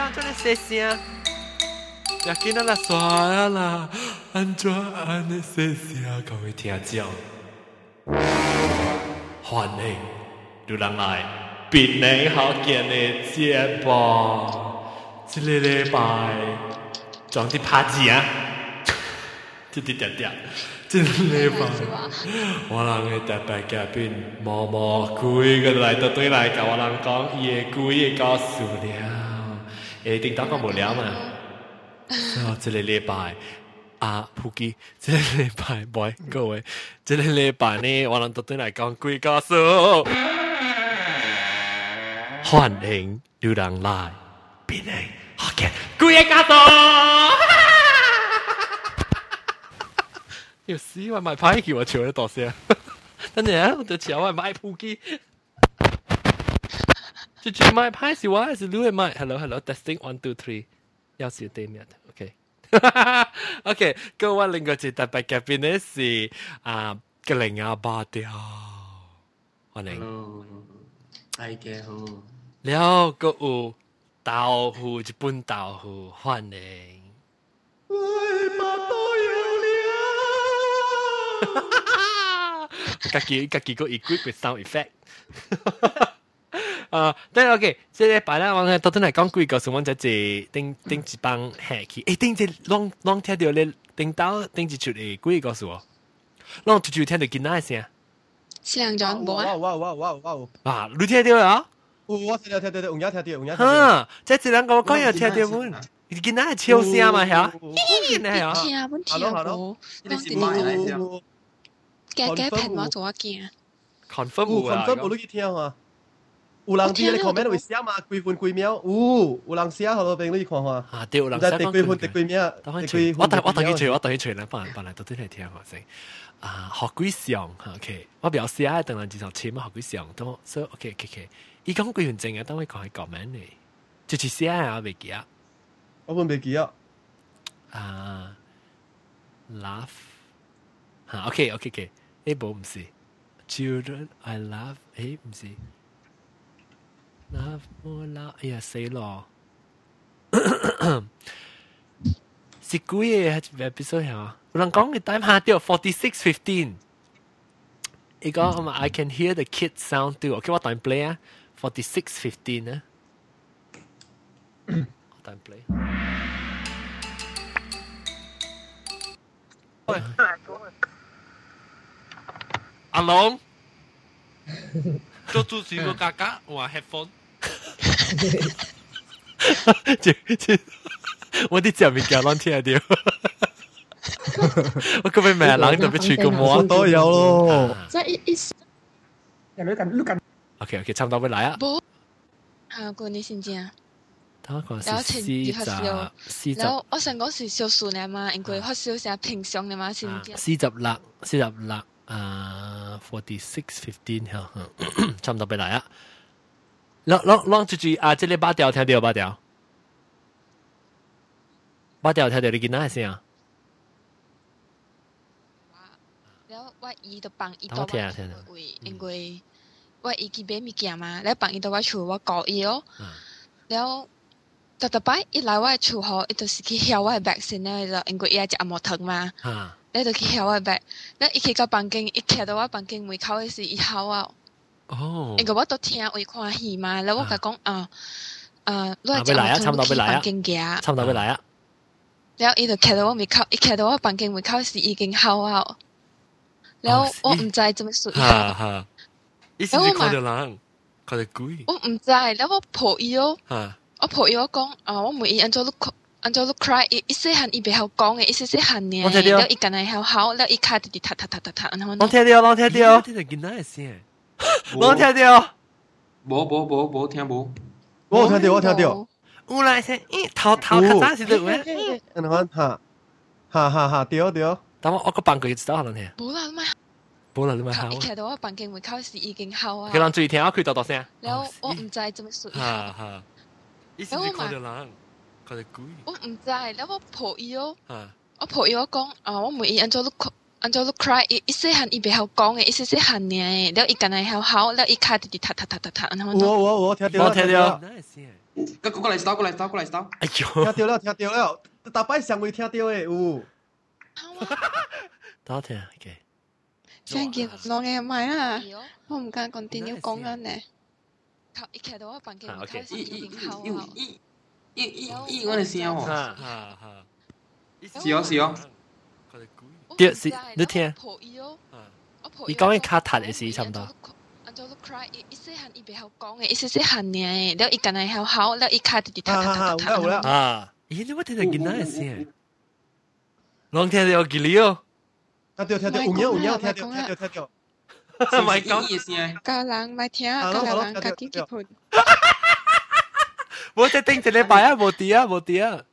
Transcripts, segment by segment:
安怎安细声？廿几啦，安怎安尼细声，听众，欢迎有人来，病你好见的节目，这个礼拜装的子啊，滴滴点点，这个礼拜，我人的大白嘉宾妈妈故个来到对来，跟我人讲，伊故意告诉诶，叮当个无聊嘛，啊，这个礼拜啊，普吉，这个礼拜喂各位，这个礼拜呢，我能特登来讲几家数，欢迎有人来，变诶，好嘅，几家数。要死！我买牌给我求了多少？等阵啊，我就求我买普吉。去 g m a 是 Hello，Hello，Testing one two three，要是对面的，OK，OK，Go One，另一个接单，拜 c a p i n i s 啊，个零啊八的欢迎。Hello，I 好。好，Go 五豆腐，日本豆腐，欢迎。哎，把刀要了。哈哈哈。个个 equipped with sound effect。哈哈哈。啊，但係 OK，即係擺啦，我哋頭先嚟講幾個新聞，就係頂頂一幫下去，誒頂只攏攏聽到咧，頂到頂一出誒幾個數哦，攏就就聽到幾耐聲。四兩鐘無啊！哇哇哇哇哇！啊，你聽到啊？有我聽到聽到聽，有影聽到有影。哈，即係兩個我講有聽到本，幾耐笑聲嘛嚇？聽啊，本聽無，當時你個，加加平我做一件。confirm 無啊！confirm 無你去聽啊！有人知你 comment 會寫嘛？幾分幾秒？有有人寫，好多俾你看看。啊，對，有人寫。第幾分第幾秒？第幾分？我等我等佢吹，我等佢吹，你幫幫嚟到啲嚟聽下先。啊，學幾上？OK，我表示啊，等人至少千蚊學幾上，都所以 OK OK OK。依講幾分鐘啊？等我講係 comment 嚟，就係寫啊，未記啊。我問未記啊？啊，laugh。嚇，OK OK OK，呢部唔是。Children I love，誒唔是。Love more love. Yeah, say law. 是幾個係一個 episode 嚇？有人講嘅 time 下掉 forty six fifteen。伊講我嘛，I um, can hear the kid sound too。OK，我等 play 啊，forty eh? six fifteen 啊。我等 eh? play。喂，阿龍，做主持個格格，我 headphone。就就我啲正面嘅啷聽到，我根本咪冷到俾全個網都有咯。即係一一，人類近都近。OK OK，差唔多會嚟啊。不，啊，過年先見啊。他講是四集，四集。然後我想講是少數咧嘛，因為發燒成平常咧嘛先見。四集六，四集六啊，forty six fifteen 嚇，差唔多會嚟啊。让让让出去啊！这里八掉，听掉，八掉，八掉，听掉，你干啥事啊？然后我伊就帮伊多帮，因为我伊去买物件嘛，来帮伊多外出，我教伊哦。然后大得摆一来外出后，伊就是去敲外百先，因为个，因为伊爱食阿木疼嘛。啊。你就是敲外百，那一去到房间，一看到我房间门口的是一号啊。哦，因為我都聽會看戲嘛，然後我甲講啊，啊，你係差唔多去房間嘅，差唔多要來啊。然後伊就企到我門口，伊企到我房間門口時已經哭啊。然後我唔知怎麼說。哈哈，伊是看到人，看到鬼。我唔知，然後我抱伊哦，我抱伊我講啊，我問伊安怎你安怎你 cry，伊伊細漢伊袂曉講嘅，伊細細漢嘅，然後伊敢係曉哭，然後伊卡直直踢踢踢踢踢，我聽到，我聽到，聽到見到係先。我听到，无无无无听无，我听到我听到，有来是，头头壳啥时阵？喂，啊，哈哈哈，屌屌，等我我个房间知道，不了你们，不能你开，到我房间门口是已经好啊，有人注意听，我可以做声？然后我唔知怎么说，哈哈，然后我嘛，我唔知，然后我婆姨哦，我婆姨我讲，啊，我每一样做都按照都 cry，一些汉伊别好讲诶，一些些汉念诶，了伊敢来还好，了伊卡滴滴塔塔塔塔塔，我我我听到了，我听到了，搁过来走过来走过来走，哎呦，听到了听到了，大伯上位听到了，有，好听，OK，再见，拿个麦啊，我唔敢讲点要讲个呢，伊看到我房间，伊开始点头，伊伊伊伊伊伊，我咧先哦，是哦是哦。對，是你聽。伊講嘅卡塔嘅事差唔多。伊細漢伊袂曉講嘅，伊細細漢嘅，了伊敢係曉考，了伊卡直直塔塔塔塔塔。啊！咦，你冇聽到囡仔嘅事？我聽到有幾料？啊對，聽到有影有影，聽到聽到聽到。唔係講嘅事，家人咪聽，家人家己結婚。我即頂一禮拜啊，無佇啊，無佇啊。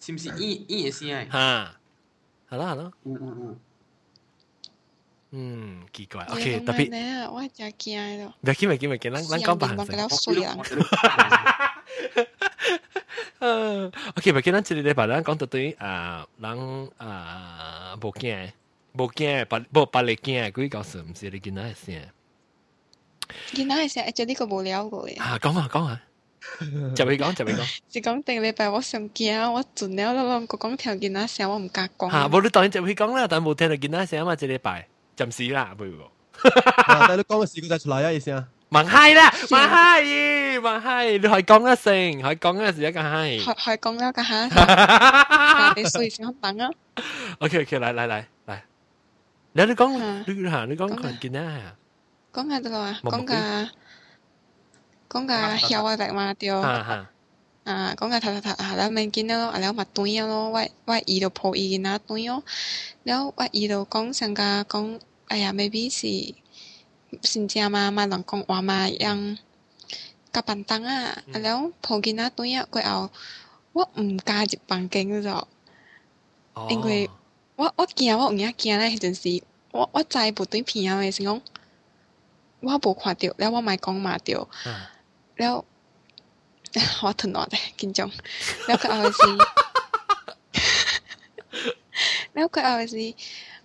是毋是伊伊嘅事？嚇！係咯係咯。嗯嗯嗯。嗯，奇怪。OK，特別。我係就見喺度。唔係見咪見咪見，咱咱講白行程。OK，咪見咱一個禮拜，咱講到對啊，咱啊無驚無驚，八無八嚟驚，佢講什唔知你見哪一聲？見哪一聲？誒，就呢個無聊過嘅。啊，講下講下。就俾講，就俾講。是講定你俾我上見啊！我盡了啦，我講條件啊，成我唔夾講。嚇！無你當然就俾講啦，但係冇聽到件啊，成啊嘛，一禮拜暫時啦，不如。但係你講個事故就出嚟啊，意思啊？唔係啦，唔係，唔係，你係講一成，係講一時一個係。係係講一個係。你所以想等啊？OK OK，嚟嚟嚟嚟，你你講，你嚇你講條件啊？講下得啦，講下。讲个晓话白嘛对，啊，讲个读读读啊，咱免见了咯，啊，了嘛断啊咯，我我伊就抱伊囡仔断哦，然后我伊就讲上加讲，哎呀，maybe 是，新正嘛嘛人讲话嘛样，甲便当啊，啊了破囡那断啊过后，我毋敢入房间了，因为，我我惊我唔影惊咧，迄阵时，我我再无断片了，是讲，我无看着，然后我咪讲嘛着。แล้วฮอตถึงนอนกินจงแล้วก็เอาสิแล้วก็เอาสิ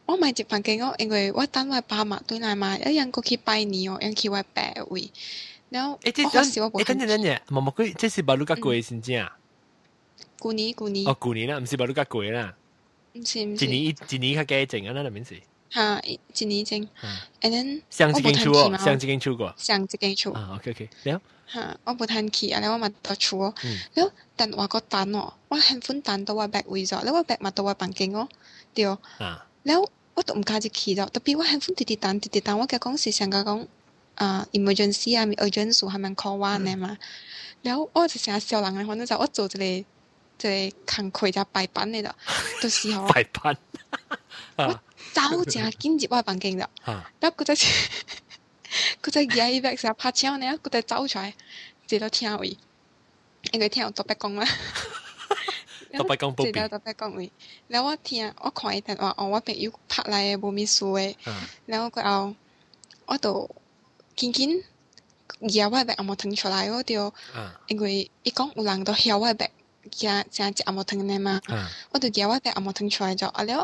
ว่ามาจะฟังเก่งก็เองเลยว่าตั้งไว้ปามาตัวนายมาแล้วยังก็คิดไปนี่อ๋อยังคิดวว้แปะวุยแล้วเอ๊ะจริงจรงเอ๊ะจริงจริงมามาคุยเจ๊สิบาลูกาเกย์จริงจริงกูนี้กูนี้อ๋อกูนี้นะม่ใช่บาลูกาเกย์นะไม่ใช่จีนี้จีนี้เขาแก่จริงอ่ะนั่นแหละไม่ใช่哈，一年前，嗯。a n d then 我不谈气嘛，上几天出过，上几天出，啊，OK OK，了，哈，我不谈气啊，了，我冇到处哦，了，但我个单哦，我很分单到我百位咗，了我百冇到我旁边哦，对哦，了，我都唔加只气咗，特别我很分滴滴单滴滴单，我甲公司想个讲啊 emergency 啊，emergency 系咪靠娃呢嘛，了，我一成少人咧，话，那就我做即个即个扛柜只白班嚟咯，都是候。白班。啊。早前紧入我房间了，然后佮在，佮在野外是拍枪呢，佮在走出来，坐到听位，因为听我做白工嘛，做白工，坐到做白工位，然后我听我看伊段话，哦，我朋友拍来的无米数的，然后佮后，我就紧紧野外白阿木藤出来，我就，因为伊讲有人在野外白，加加只阿木藤呢嘛，我就野外白阿木藤出来就阿了。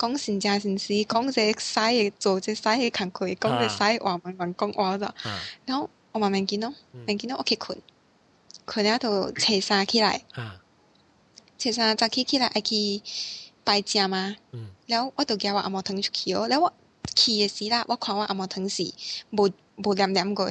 讲新疆、新疆，讲些西的，做些西的，工开，讲些西话，慢慢讲话着。然后我慢慢见咯，慢见咯，我去困，困了都穿衫起来。穿衫早起起来爱去拜正吗？然后我都叫我阿嬷疼出去哦。然后我去的死啦，我看我阿嬷疼是无无黏黏过。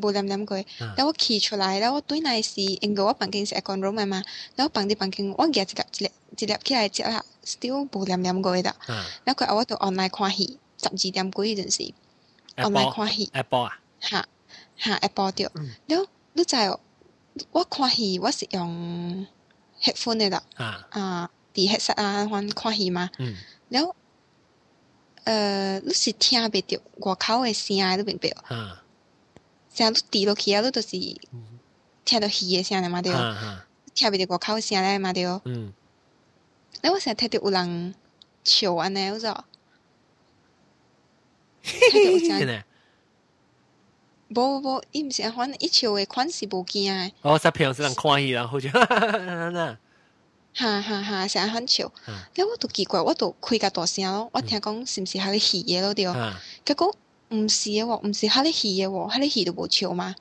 无念念过，然后我起出来，然后我对来时，因个我房间是 a i r o n o m 嘛，然后房间房间我夹一粒一粒一粒起来，接啦，still 冇念念过的。度。然后我到 online 看戏，十二点几阵时，online 看戏。下 p 啊，哈哈，下 p 着，然后你知哦？我看戏我是用 headphone 啊，戴 headset 啊翻看戏嘛，然后，呃，你是听不到外口的声，你明白？像你提落去啊，你都是听到戏的声的嘛？对哦，听不着我口声嘞嘛？对哦。嗯。那我现在听到有人笑，安尼，我操！嘿嘿嘿。无不不伊毋是安反正一笑诶款是无惊诶。我煞平常时人看伊，然后就哈哈 哈。哈哈哈，是啊，很笑。嗯。那我都奇怪，我都开个大声咯。我听讲是毋是下了戏的咯？对结果。唔是嘅喎，唔是哈哩戏嘅我哈哩戏都无笑嘛。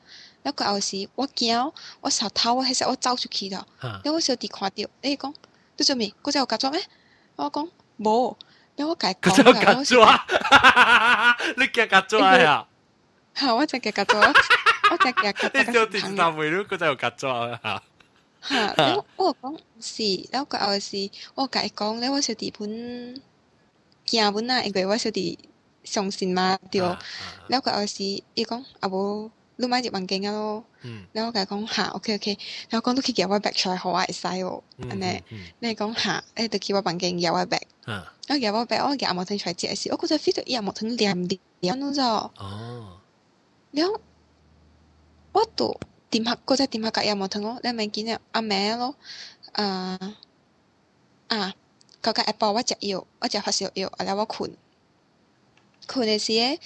那个后时我惊，我实头我其实我走出去了。因为我小弟看到，你讲你做咩？哥在有夹装咩？我讲冇，因后我改讲。哥在又夹抓，你夹夹抓啊？哈，我在夹夹抓，我在夹夹。你叫田大梅，你哥在又夹抓了哈？我我讲唔是，那个后时我改讲，然我小弟本惊本啊，因为我小弟。伤心嘛后你個时，伊讲阿婆你买只房间啊咯，你我讲嚇 OK OK，然后都企去日我白出来，好閪曬喎，你你讲嚇诶，都企我望鏡幾日我白，我幾日我白我幾阿冇睇出嚟即係事，我嗰只飛碟又冇睇掂啲，你講咁就，你我嗰只你咪見阿媽咯，啊啊！搞緊一煲我食药，我食发烧药，然後我困。困的时，诶，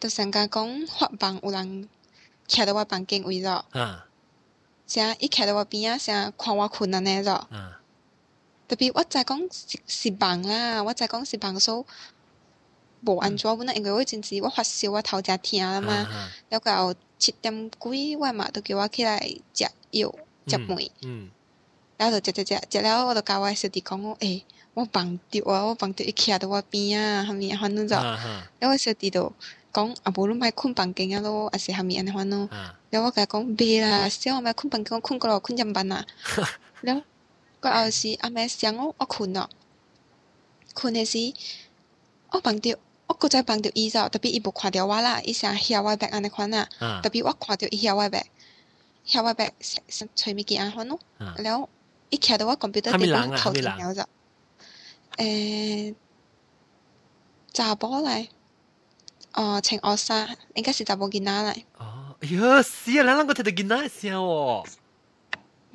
就上加讲发梦，有人徛在我房间咯。了，啥伊徛在我边啊，啥看我困安尼了。特别我在讲是是梦啦，我在讲是梦所无安怎，住我，因为我已经是我发烧，我头只疼了嘛。了到七点几我嘛，都叫我起来食药、食饭，嗯然后食食食，食了我就甲我小弟讲我下。我放掉啊！我放掉伊徛伫我边啊，后面安尼款啰。了，我小弟都讲啊，无侬歹困房间啊咯，还是后面安尼款咯。了，我甲讲袂啦，小阿妹困房间，我困过了，困怎点半呐。后过后是阿妹想我，我困咯。困的时，我放掉，我搁再放着伊走，特别伊无看着我啦，伊成吓我白安尼款啊，特别我看着伊吓我白，吓我白，随随咪见安尼款咯。后伊徛伫我 computer 电脑头前了着。诶，查玻嚟，哦，情恶杀，应该是查玻璃拿嚟。哦，哎呀，死啦，个听到吉他声喎。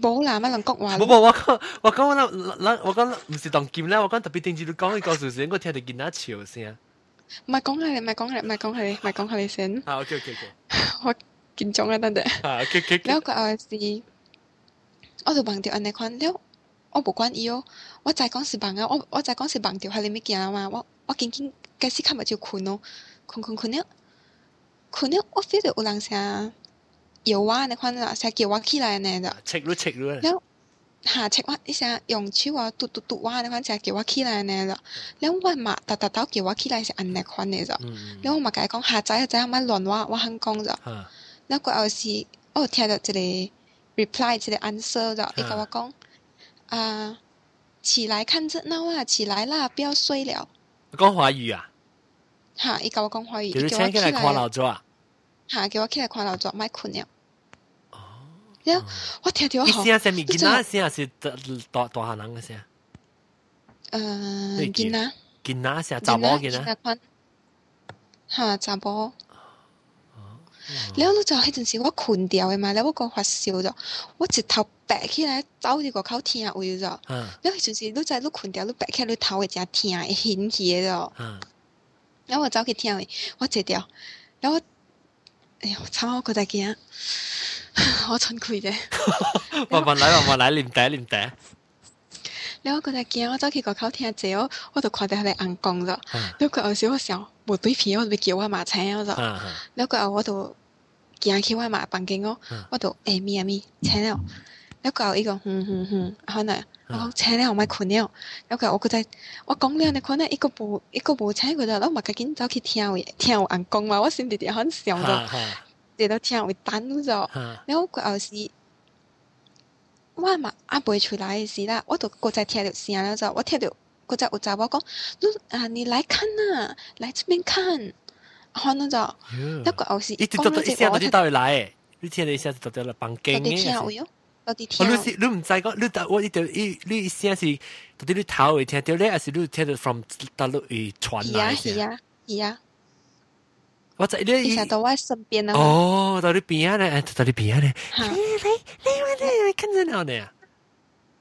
冇啦，乜林国华。冇冇，我讲，我讲，我讲，唔是当剑啦，我讲特别定住你讲一个事实，我听到吉他潮声。唔系讲下你，唔系讲下你，唔系讲下你，唔系讲下你先。啊，OK OK OK。我紧张啊，真系。啊，OK OK OK。然后佢系，我就望住安尼款料。我不管伊哦，我再讲是梦啊，我我再讲是梦，掉在里边见啊嘛，我我紧紧开始看目就困咯，困困困了，困了我 feel 到有人些有我的款啦，先叫我起来呢了。吃都吃了。了，哈吃哇！你先用手哇，嘟嘟嘟娃的款先叫我起来呢了。后我嘛，打打倒叫我起来是安那款的了。后我嘛讲，下载下载么乱娃，我很讲着。那个要是哦，听到这里，reply 这里 answer 着，伊甲我讲。啊！起来看热闹啊！起来啦，不要睡了。讲华语啊！哈，伊甲我讲华语，叫请起来。啊。哈，叫我起来看闹钟，麦困了。哦，我听着好。一声是闽南，一声是大大汉人的声。呃，闽南，闽南是查甫，闽南。哈，查甫。然后，侬就那阵时我困掉的嘛，然后我刚发烧着，我一头白起来，走一个客厅位着。嗯。然后就是，你在你困掉，你白起来，你头会正疼，会晕起的咯。嗯。然后我走去听的，我坐掉，然后，哎呀，惨！我刚才讲，我惭愧的。慢慢来，慢慢来，领带，领带。然我刚才惊，我走去外口听哦，我就看到他的红光了。那个后时我想，没对片，我咪叫我妈请了着。那个后，我就惊起我妈房间，我，我就哎咪啊咪请了。然后个后一个哼哼哼，可能，我讲请了我咪困了。然那个我刚才，我讲了，你可能一个无一个无请过来，老马赶紧走去听为听红光嘛，我心里就好想着。在到听为等着。后个后是。我嘛也会出来是啦，我都刚才听着声了，就我听着刚才我查我讲，你啊，你来看呐，来这边看，看那就那个偶是，直都一下都接到伊来，你听了一下子走掉了房间诶。我听有，我听。你是你唔知个，你我一条一，你先是到滴你头会听，掉咧还是你听着从大陆会传来？是啊，是啊，是啊。我在一下到我身边的哦，到你边仔咧，到在你边仔咧，来来来来来，看着了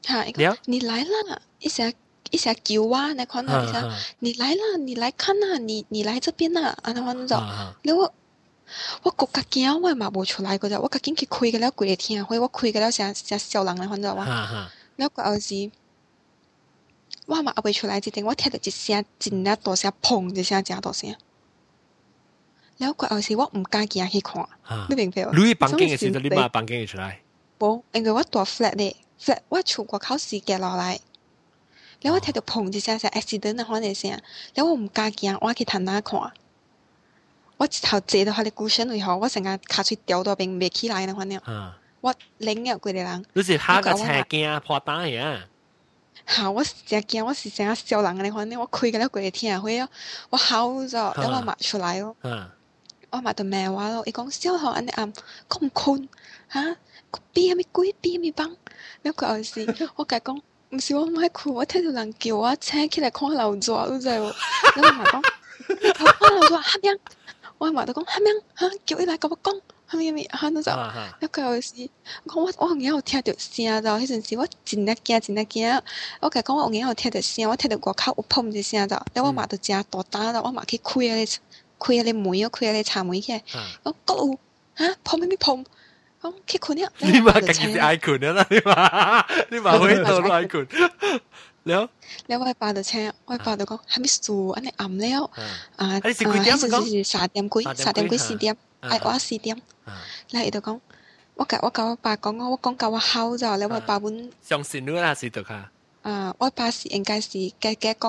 好，了，你来了，一下一下叫我来看呐！一下，你来了，你来看呐，你你来这边呐，安怎讲？反正，了我我感觉惊，我也嘛无出来个只，我赶紧去开个了鬼听，所以我开个了声声笑人个反正话，那个后是，我嘛压袂出来之前，我听到一声真啊大声，砰一声真大声。了，过后时我毋敢行去看，你明白？无？以房间诶时阵，你把房间出来。无，因为我住 flat 咧，flat 我出过考试嘅落来。了我听到砰一声声，还是哪样喊一声？了我毋敢行，我去探仔看。我一头坐到发咧，孤身为吼，我成个卡出掉到边，未起来呢，反正。我领啊，桂个人。你是怕个贼惊啊，胆打呀？好，我是贼惊，我是成日笑人嘅，反正我开个了桂个天啊，去咯，我好咗，等我卖出来咯。嗯。我嘛就骂我咯，伊讲小号安尼暗，光困，哈，个憋咪鬼憋咪棒，了佫又是，我讲，唔是，我唔爱困，我听到人叫我醒起来看老蛇，你知无？我嘛讲，看流蛇哈喵，我嘛就讲哈喵，哈，叫伊来甲我讲，哈咪咪，哈，那就，了佫又是，我我我眼有听到声就，迄阵时我真勒惊真勒惊，我讲我眼有听到声，我听到外口有砰一声就，了我嘛就睁大胆了，我嘛去开咧。คุยอะไรหมูยคุยอะไรชาหมูยแค่ก็อูฮะผมไม่มีผมแค่คนเนี้ยนี่มากินไอคุณนะนี่มานี่มาเฮ้ยตัวไอคุณแล้ว แล้วไอ้ป้าเดชไอ้ป้าเดก็ฮัมิสูอันนี้อ่ำแล้วอ่าอ่าสี่สาเดียมกุยสามเดียมกุยสี่เดียมไอ้ว่าสี่เดียมแล้วไอ้เด็ก็ว่ากัว่ากับป้าก็ว่ากับว่าเฮาจ้แล้วว่าป้าบุญจังสีนเนื้อสีเด็กค่ะอ่าว่าป้าสิเอ็งกายสิแกแกก็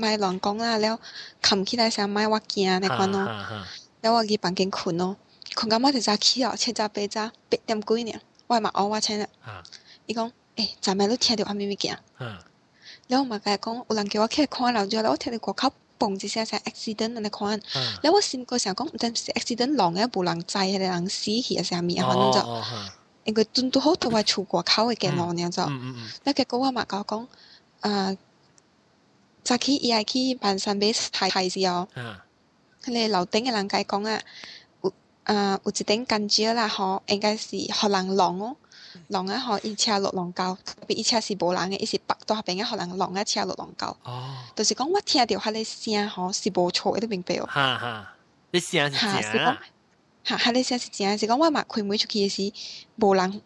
卖乱讲啦了，扛起来想卖我惊，你看咯，了我去房间困咯，困到我就早起哦，七早八早八点几呢，我嘛熬我醒呢。伊讲，诶，昨晚你听着阿咪咪惊？然了我嘛甲伊讲，有人叫我起来看老然后我听着外口嘣一声声 accident，你看？然了我心个想讲，唔知是 accident 狼诶，无人在个，人死去个啥物啊，正就，因为真都好在我出外口诶。惊路呢就，那结果我嘛甲伊讲，啊。早起伊爱去半山买菜，菜子哦。迄个楼顶诶人甲伊讲啊，有，呃，有一顶公车啦，吼，应该是互人弄哦，弄啊吼，伊车落龙沟，特别伊车是无人诶，伊是北边边个互人弄啊，车落龙沟。哦。就是讲，我听着迄个声吼，是无错的，明白哦。哈哈，你声是正啊。哈，你声是正，是讲我嘛开门出去时，无人。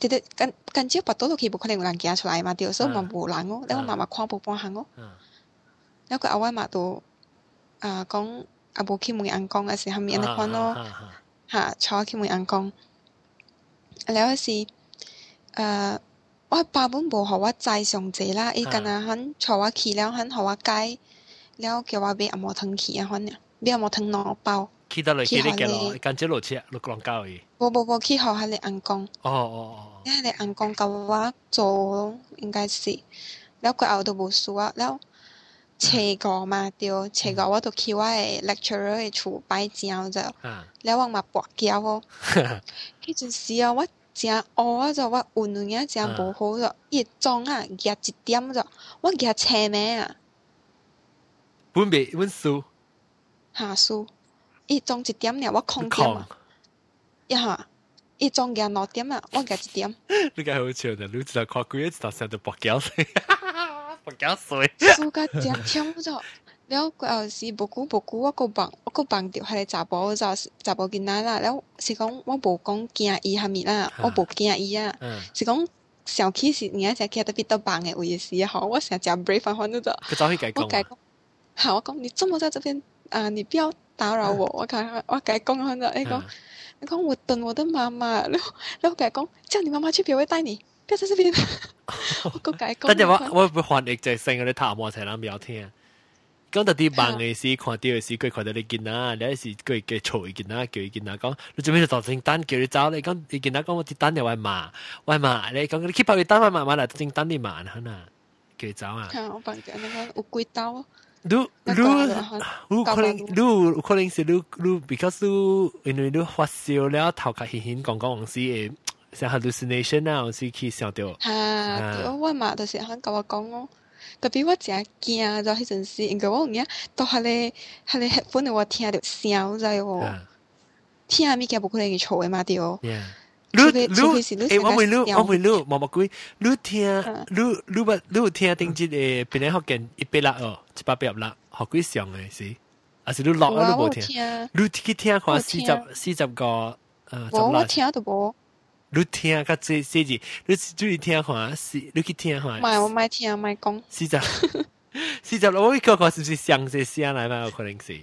直直赶赶只把多落去，我可能人行出来嘛。掉，所以我无拦我，然后妈妈宽不宽行然那个阿外嘛都啊讲阿无去问阿公，阿是含面阿可咯，哈坐去梅阿公。阿后是呃，我爸本无互我载上侪啦，伊干阿喊坐我去了喊互我解了，叫我买阿毛汤去阿罕俩，买阿毛汤拿包。去到落去你降落，赶只落车，六郎交无无无去学下咧暗工，下咧暗工教我做应该是，了过后都无事啊。了，上个嘛对，上个我都去我诶 lecturer 诶厝摆正着。了我嘛跋脚哦，迄 阵时啊！我真乌啊！着我运眼真无好着，伊装啊夹一点着，我夹青眉啊。本本文书。下书。一装一点了，我空掉嘛。一下，一中间落点啊，我拿一点。你该好笑的，你知道看鬼子在上头白叫，哈哈哈哈哈，白叫水。暑假这样听不到，了过后是不古不古，我个帮，我个帮掉下来查甫，查查甫囡仔啦。然后是讲，我无讲惊伊下面啦，我无惊伊啊。是讲，上期是人家在其他得比较棒的位置，是好，我想找 break 分分那种。我改讲，好，我讲你这么在这边啊，你不要打扰我，我改我改讲换的 A 哥。讲我等我的妈妈，然后然后改工，叫你妈妈去表外带你，不要在这边。我改讲。那句话我不会翻译，就是生我的塔莫才难比较听。到啲忙的是看掉的是快快的见啊，你是佢快吵见啊，叫佢见啊，讲你咩就做订单，叫你走你讲你见啊，讲我订单要喂卖，喂卖你讲你去跑去单外卖买来订单的嘛，可能叫走啊。我放假你个乌龟刀。都都都可能，都有可能是都都，比较是因为都发烧了，头壳晕晕，刚刚往事也像 hallucination 啊，往事起想到。哈，我嘛就是很跟我讲哦，特别我正惊，然后迄阵时，因为我唔呀，都系你系你喜欢的话，听下条声仔哦。听下咪家不可能错的嘛，对哦。ลู่ลู่เอ้ว่ามือลู่ว่ามือลู่มองมากุยลู่เทียนลู่ลู่บลู่เทียนติงจิตเอ้เป็นไอ้หอกเกนอีเปล่าเออจะเปแบบละฮอกุยเสียงเลยสิอาศัยลู่หลอกลู่บ่เทียลู่ที่เทียนขวาสี่จับสี่จับก็เอ่อจับหลันวลู่เทียนก็สีสี่จีลู่จู่เทียนขวาสี่ลู่ที่เทียนขวาไม่ไม่เทียไม่กงสี่จับสี่จับโอ้ยก็ขวาสี่สี่เสียงสี่เสียงอะไรมาเอาคนเองสิ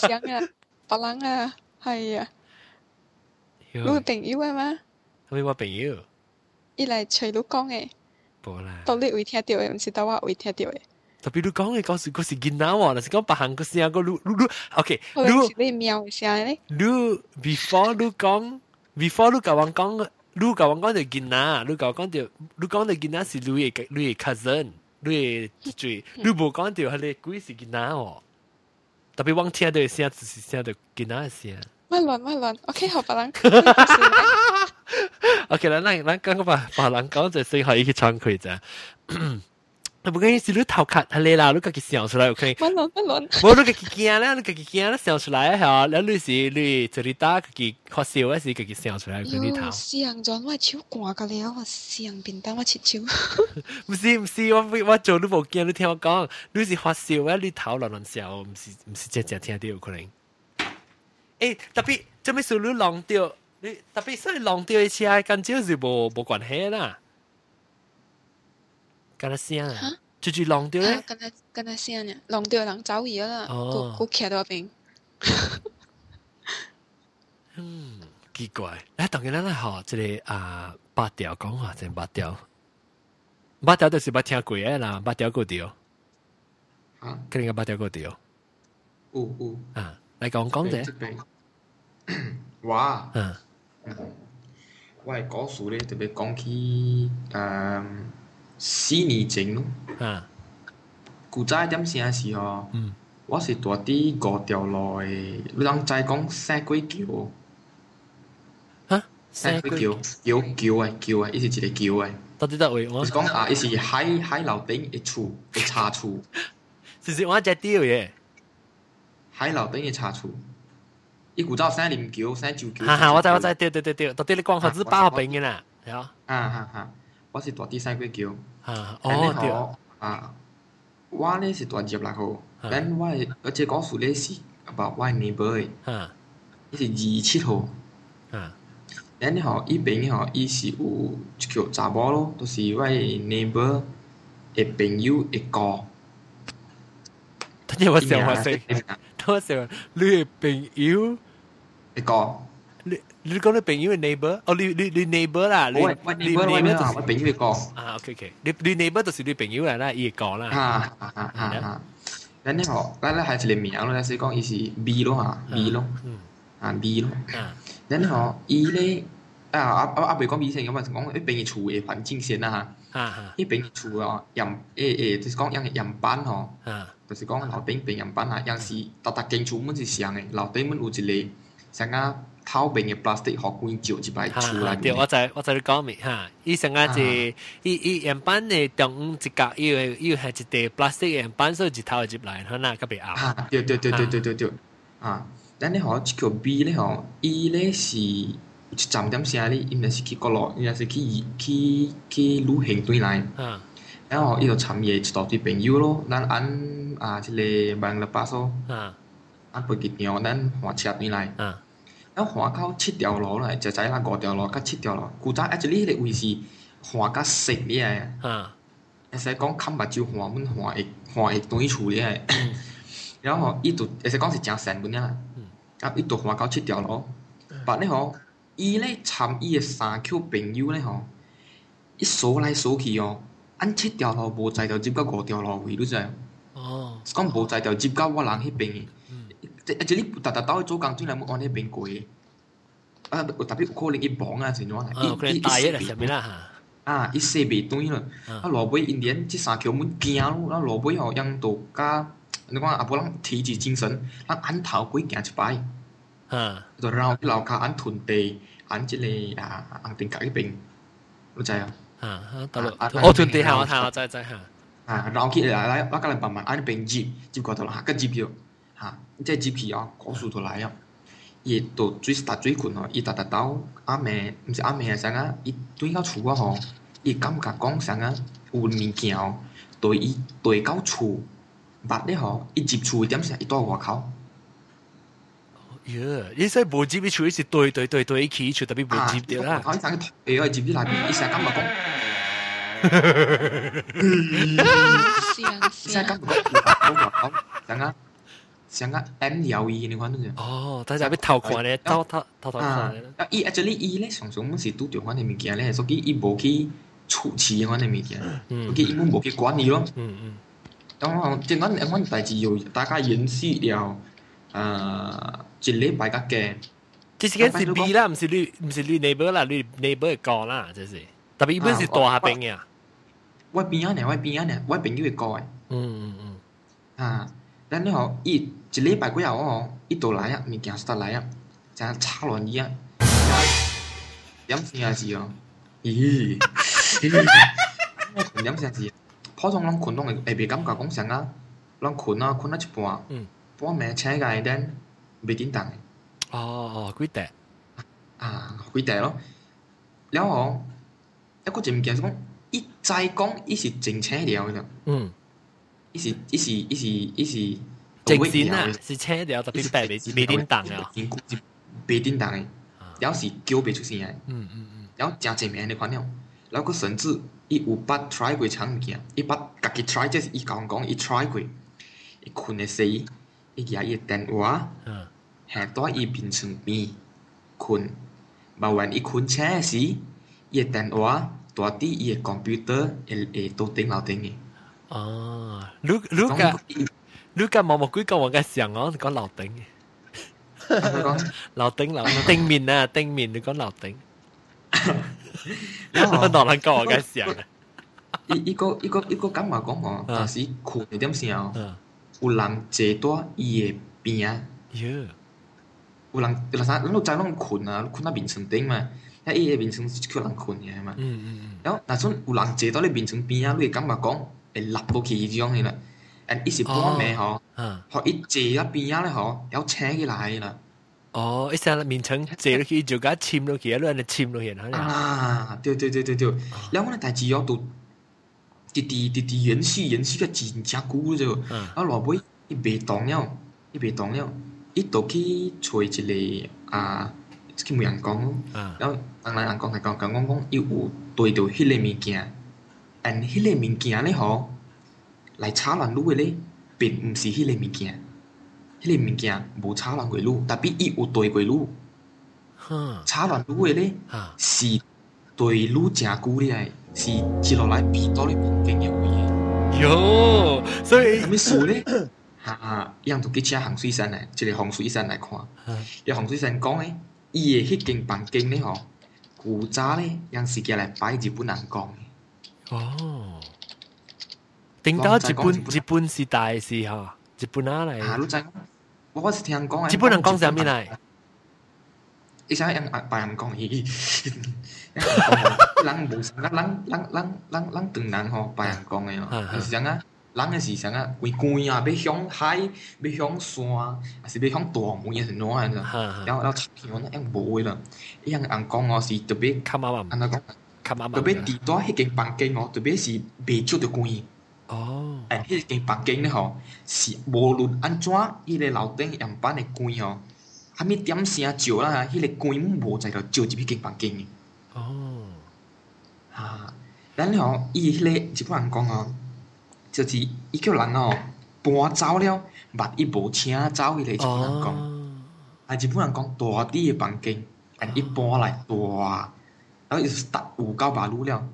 เสียงอะปรังอะฮช่嗰個朋友啊嘛，你話朋友，伊來找你講誒，無啦，當你會聽到誒，毋是當我會聽到誒。特別你講嘅嗰時嗰時見到我，但是講別行嗰時啊，個你你你，OK，你你喵聲咧，你 before 你講，before 你甲我講，你甲我講就見到，你甲我講就，你講就見到是你嘅你嘅 cousin，你嘅最，你無講就係你鬼是見到我，特別我聽到聲只是聽到見到聲。Melon, melon. Okay, hop lang. okay, lang lang lang gang ba, ba lang gang zai sai hai ki chang kui zai. 你唔緊要，是你頭殼係你啦，你自己想出來，OK？不論不論，我你自己驚啦，你自己驚啦，想出來嚇，你你是你自己打自己發燒，還是自己想出來佢啲頭？想咗我手掛個了，我想變得我切手。唔是唔是，我我做你冇驚，你聽我講，你是發燒，你頭亂亂笑，唔是唔是只只聽到可能。诶，特别，即系是你弄浪掉？你特别所以浪掉的车，干跟蕉是无无关系啦。跟阿仙啊，就住弄掉咧。跟他跟他仙啊，浪掉人走远啦，过过到嗰边。嗯，奇怪。诶，当然啦，嗬，这里啊，八条讲话即八条，八条就是八条鬼嘅啦，八条古调。吓，佢哋嘅八条古调。五五啊，嚟讲讲先。嗯，我系讲数咧，特别讲起嗯，四年前咯。啊，早一点些时候，我是大抵五条路诶，你当在讲三几桥？哈，三几桥？桥桥诶，桥诶，伊是一个桥诶。到底在位？我讲啊，伊是海海楼顶一厝一叉厝，是是我在丢耶？海楼顶一叉厝。一古到三零九，三九九。哈哈，我知我知，对对对对，都对你讲合资八号平嘅啦，对啊。啊哈哈我是住第三块桥。啊哦。啊，我咧是住一百号，但我是而且我属咧是，把外 neighbor。啊。你是二七号。啊。然后一边嘅号，伊是有一个查某咯，都是外 neighbor 嘅朋友一个。他叫我上卧多少？你的朋友，你講你你讲你朋友的 n e i g h b o r 哦你你你 n e i g h b o r 啦，你你 n e i g h b o r 我朋友，我朋啊 OK OK，你你 n e i g h b o r 就是你朋友啦，依個講啦。啊啊啊啊，那你好，咁你还是一名命咯，所以講依是 B 咯嚇，B 咯，啊 B 咯。那你好，依咧啊啊啊！阿未 B 先，我問先講，誒，平時住嘅境先啦哈。啊！呢边厝柱哦，养诶诶，就是讲养嘅样板啊，就是讲老頂平样板啊，用是大大建筑物是像嘅老頂，们有一个像個透明嘅 plastic 學工罩一埋出嚟对，我在我在度講咪嚇，依成個即係一一样板嘅中五隻角，又又係一个 plastic 岩板，所以透住嚟，然後嗱佢俾啊。对对对对对对对，啊！但你好这个 B 咧，吼，伊咧是。一站点声哩，因也是去各落，因也是去去去旅行转来。嗯，然后伊就参伊一大堆朋友咯。咱按啊一个网络百货。嗯。啊，不急，让咱换车转来。嗯。咱换到七条路来，只知拉五条路甲七条路，故早啊，这里迄个位置换甲熟了。啊会使讲看目睭换，阮换会换会转易处理个。然后伊就，会使讲是诚神分啊。啊，伊就换到七条路，别你吼。伊咧参伊个三舅朋友咧吼，伊数来数去哦，按七条路无在就入到五条路去，你知？哦，是讲无在就入到我人迄边。嗯，即即你达达岛去做工，最难要往迄边过。啊，有特别有可能伊忙啊，是怎啊？伊伊伊西啦？啊，伊说袂对了。啊，落尾因连即三舅母惊，啊，落尾吼因都甲你看啊，无人提起精神，咱按头鬼行一摆。啊，然后老卡安屯地安之类啊，安定改的病，稳在啊。啊，当然。哦，屯地行啊，行啊，在在哈。啊，老起来来，我讲来慢慢安的病，治治过头来，梗治掉。啊，你再治起啊，高速头来啊。伊到最打最困哦，伊打打到暗暝，唔是暗暝啊，啥啊？伊转到厝啊吼，伊感觉讲啥啊？有物件哦，对伊对到厝，别咧吼，伊入厝的点啥？伊在外口。呀！依家無接，咪除啲事對對對對起，除特別無接掉啦。佢想嘅 i 係接啲下面，依家咁咪講。依家咁咪講，講講講，成日成日 M 聊 E，你睇到未？哦，大家俾偷看咧，偷睇偷睇。啊！依 actually，依咧常常我係都調翻啲物件咧，係所以依冇去處置翻啲物件，所以依冇去管理咯。嗯嗯。咁啊，儘管呢款嘅代志有大家認嗯嗯誒，一礼拜架嘅，即時間是 B 啦，毋是律，毋是律 neighbor 啦，律 neighbor 高啦，即是。特别一般是大下平嘅。我边咗呢，我边咗呢，我朋友会高诶，嗯嗯嗯。啊，然后伊一礼拜过后樣我講，倒来啊，物件煞倒来啊，成岔乱伊啊，点啊？事啊！咦？我講點先啊？事。普通人困拢会会會感觉讲啥啊，拢困啊，困啊一半。嗯。我咪車嚟，但係未點檔哦哦，鬼帶啊，鬼帶咯。咁，我真唔驚，講一再讲，伊真正車料㗎。嗯，伊是伊是伊是伊是正料，係車料特別特別，未點檔啊！未點檔的。然后是叫唔出声的。嗯嗯嗯，然后正正面嘅款料，然后佢甚至伊有捌 try 过啲嘢，唔驚，佢怕自己 try 即係佢讲讲，伊 try 过，伊困嘅死。อีกอย่างอีแตนอัวแหกต้ออีบินซึงมีคุณบาวันอีคุณแช่สิอีแตนอัวตัวที่อีคอมพิวเตอร์เอเอตัวเต็งเราเต็งอีอ๋อลูกลูกกับลูกกับมอมกคุยกับวังกับเสียงอ๋อก็เราเต็งเราเต็งเราเต็งมินนะเต็งมินแล้วก็เราเต็งแล้วตอนนั้นก็วันกันเสียงอีกอีกอีกอีก็กำมาก็หมอแต่สิคุณเดียมเสียง有人坐到伊的边啊，有，有人，人啥，你都早困啊，困在眠床顶嘛，遐伊的眠床是叫人困的，嘛？嗯嗯。嗯。然后，那种有人坐到你眠床边啊，你会感觉讲，会落不起一种去啦。人伊是半暝吼，呵，伊坐一边啊嘞吼，有车过来啦。哦，伊在那眠床坐落去，就敢沉落去啊？你安尼沉了去，好啊，对对对对对，然后呢，大只要度。滴滴滴滴，延续延续较真正久了。就，啊，老尾伊袂动了，伊袂动了，伊倒去揣一个啊，去问人讲。啊。然后，人来人讲来讲讲讲，伊有对着迄个物件，按迄个物件咧吼，来炒烂女的咧，并毋是迄个物件，迄个物件无炒烂过女，特别伊有对过女。哼，炒烂女的咧，是对女正久的。是一落来比到了房间嘅位嘢，哟，所以还没熟咧。哈，样都去请黄水仙来，即个黄水仙来看。哈，个黄水仙讲咧，伊嘅迄间房间咧吼，古早咧，让时间来摆日本人讲嘅。哦。顶到日本，日本是大事哈，日本哪来？哈，你知我我是听讲诶。日本人讲啥物来？伊才让白人讲伊。人无啥个，人人人人人，咱闽吼白人讲个哦，是啥啊，人个是啥啊，规光啊，要向海，要向山，也是要向大门啊，是哪样个？然后然后到桥那样无个啦，一样人讲哦，是特别看阿妈嘛，阿那讲看阿妈特别住在迄间房间哦，特别是未接到光。哦，诶，迄间房间咧吼，是无论安怎，伊个楼顶样板个关哦，啥物点声照啦，迄个光无在条照入迄间房间。哦，吓，然后伊迄个日本人讲哦，就是伊叫人哦搬走了，万一无请走迄个日本人讲，啊，日本人讲大滴房间，按伊搬来大，然后就是搭有够八路了。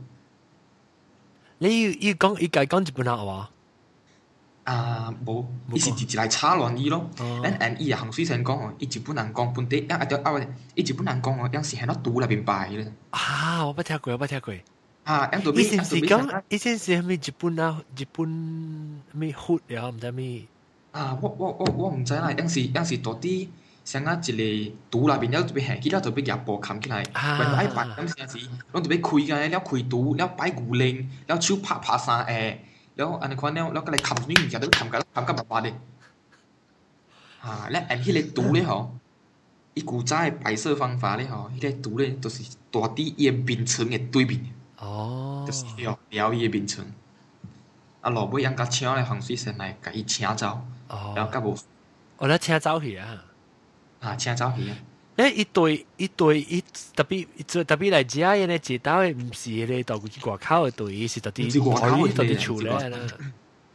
你伊又讲伊家讲日本话。啊，无，伊是直接来炒乱伊咯。咱按伊啊，洪水成讲哦，伊就不人讲本地，啊对啊，勿，伊就不人讲哦，央视响那赌内边摆的。啊，我不听过，我不听过。啊，俺杜比，俺杜比。伊先是咪日本啊，日本咪酷了，唔知咩。啊，我我我我唔知啦，央视央视到底想啊一个赌内边了特别黑，其他特别热播看起来，原来一白是视央视，拢特别开啊，了开赌，了摆五零，了手拍拍三下。了，安尼看了，了，佮来谈女人，食得谈个，谈个八卦嘞。哈，了，按迄个图嘞吼，伊古仔摆设方法嘞吼，迄个图嘞，就是大地炎平村的对面，就是了，辽炎平村。啊，路尾，人家请来风水师来，佮伊请走，了，佮无。我来请走去啊！哈，请走去啊！诶，一对一对一特别做特别来家嘅咧，接到毋是咧，到嗰啲掛靠对伊是到底掛靠嘅到底出嚟啦。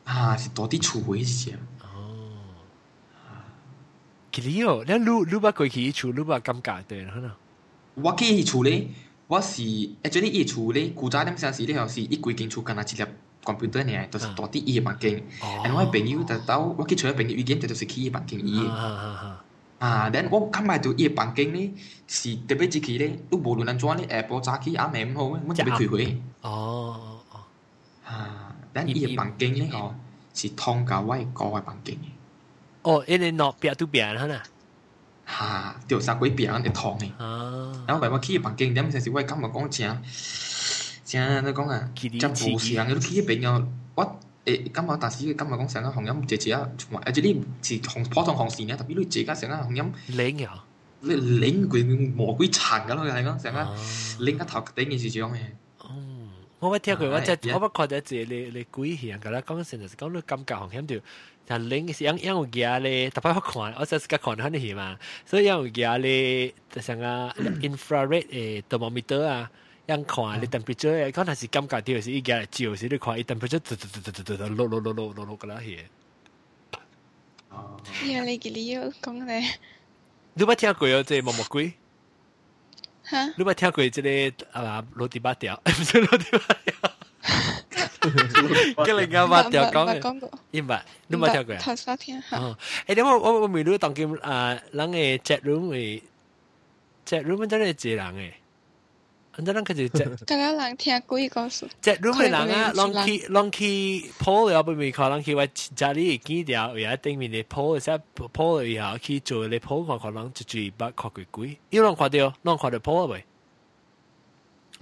嚇，是到底出位先？哦，肯定哦。那入入把鬼企出，入把咁搞對啦。我企出嚟，我是一啲啲嘢出嚟。古仔啲咩事咧？又是一鬼勁出，跟住只台 computer 嘅，都是到底二萬幾。我係朋友，但到我去出嚟朋友意見，就係企業萬幾二。啊！但我我今日伊诶房间咧，是特别之攰咧。都无论安怎咧，下晡早起暗暝咁好啊。我準備开会。哦，哦啊，但伊诶房间咧，吼，是通甲我诶高诶房间。哦，因为攞表都表啦，哈，調三鬼表，我哋通嘅。啊！然后今日去夜班經，點先時我今日讲正，正你讲啊，真無啊，你去迄边又我。诶，今日但是呢金物講上啊紅陰謝謝啊，而且呢是紅普通红线啊，特别呢謝家成啊红音零啊，你零，佢魔鬼塵噶咯，系咯成啊，零个头顶件事咁嘅。嗯，我不听佢我即，我不觉得己你你攰嫌噶啦。剛先講到金格紅陰就，但領是因因为假咧，特别我看，我就係隔開睇到嘛，所以因为假咧，就成个 infrared 嘅探霧儀都啊。人看你 temperature，可能是感覺到是一家照，是你看伊 temperature 嘟嘟嘟嘟嘟嘟落落落落落落個啦嘢。呀，你嘅你要講咧？你捌聽過有隻毛毛龜？嚇！你捌聽過即個啊羅地八條？唔係羅地八條。跟另外八條講嘅，唔係你捌聽過啊？頭先聽嚇。哦，誒，點我我我未到當今啊，人嘅 chat room 嘅 chat room 真係一個人嘅。人家咱开始只。但咱人听鬼故事。即如果人啊，人去人去铺了不咪看，人去话家里见掉，也顶面的铺一下铺了以后去做咧铺看看人一嘴巴看鬼鬼，有人看到，人看到铺了未？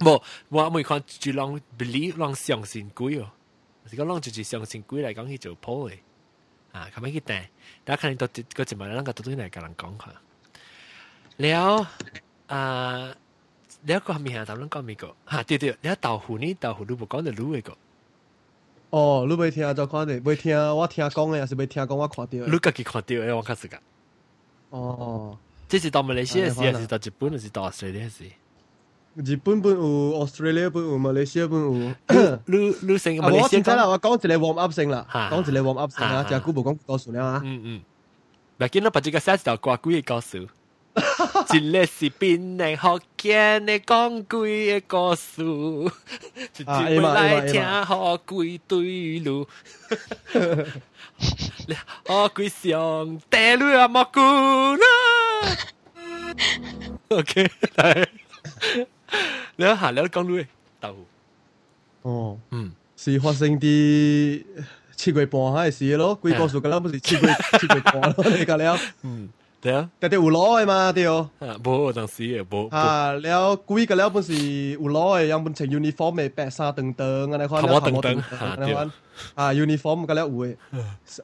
无，我咪看就人 believe，人相信鬼哦。是讲人就是相信鬼来讲去做铺诶。啊，咁样去定，大家肯定到个节目，咱个到底来甲人讲下。了啊。两个名，咱们讲美国。哈，对对，你要到湖呢，到湖你不讲的，路一个。哦，你没听，就看的，没听，我听讲的，也是没听讲，我看的。你刚己看到的，我看始讲。哦，这是到马来西亚，还是到日本，还是到澳大利亚？日本本澳、澳大利亚本有，马来西亚本有。你你姓马来西亚？我姓张了，我讲字来忘押声了，讲字来 up 声啊！就古不讲告诉你啊。嗯嗯。来，今个把这个三字头挂古也告诉。哈哈。今日是兵难好。见你讲几个故事，一日来听好几对路，好几上第路啊莫古啦。OK，来，你下你讲路豆腐，哦，嗯，是发生啲七月半还是咯？几个数噶啦，不是七月七月半咯，你讲了，嗯。对啊，但系有路的嘛，对哦。啊，無当时時誒，啊，了贵個了本是有路的，样本穿 uniform 誒，白衫等等，安尼款，頭等，長長，安尼款。啊，uniform 個了有誒，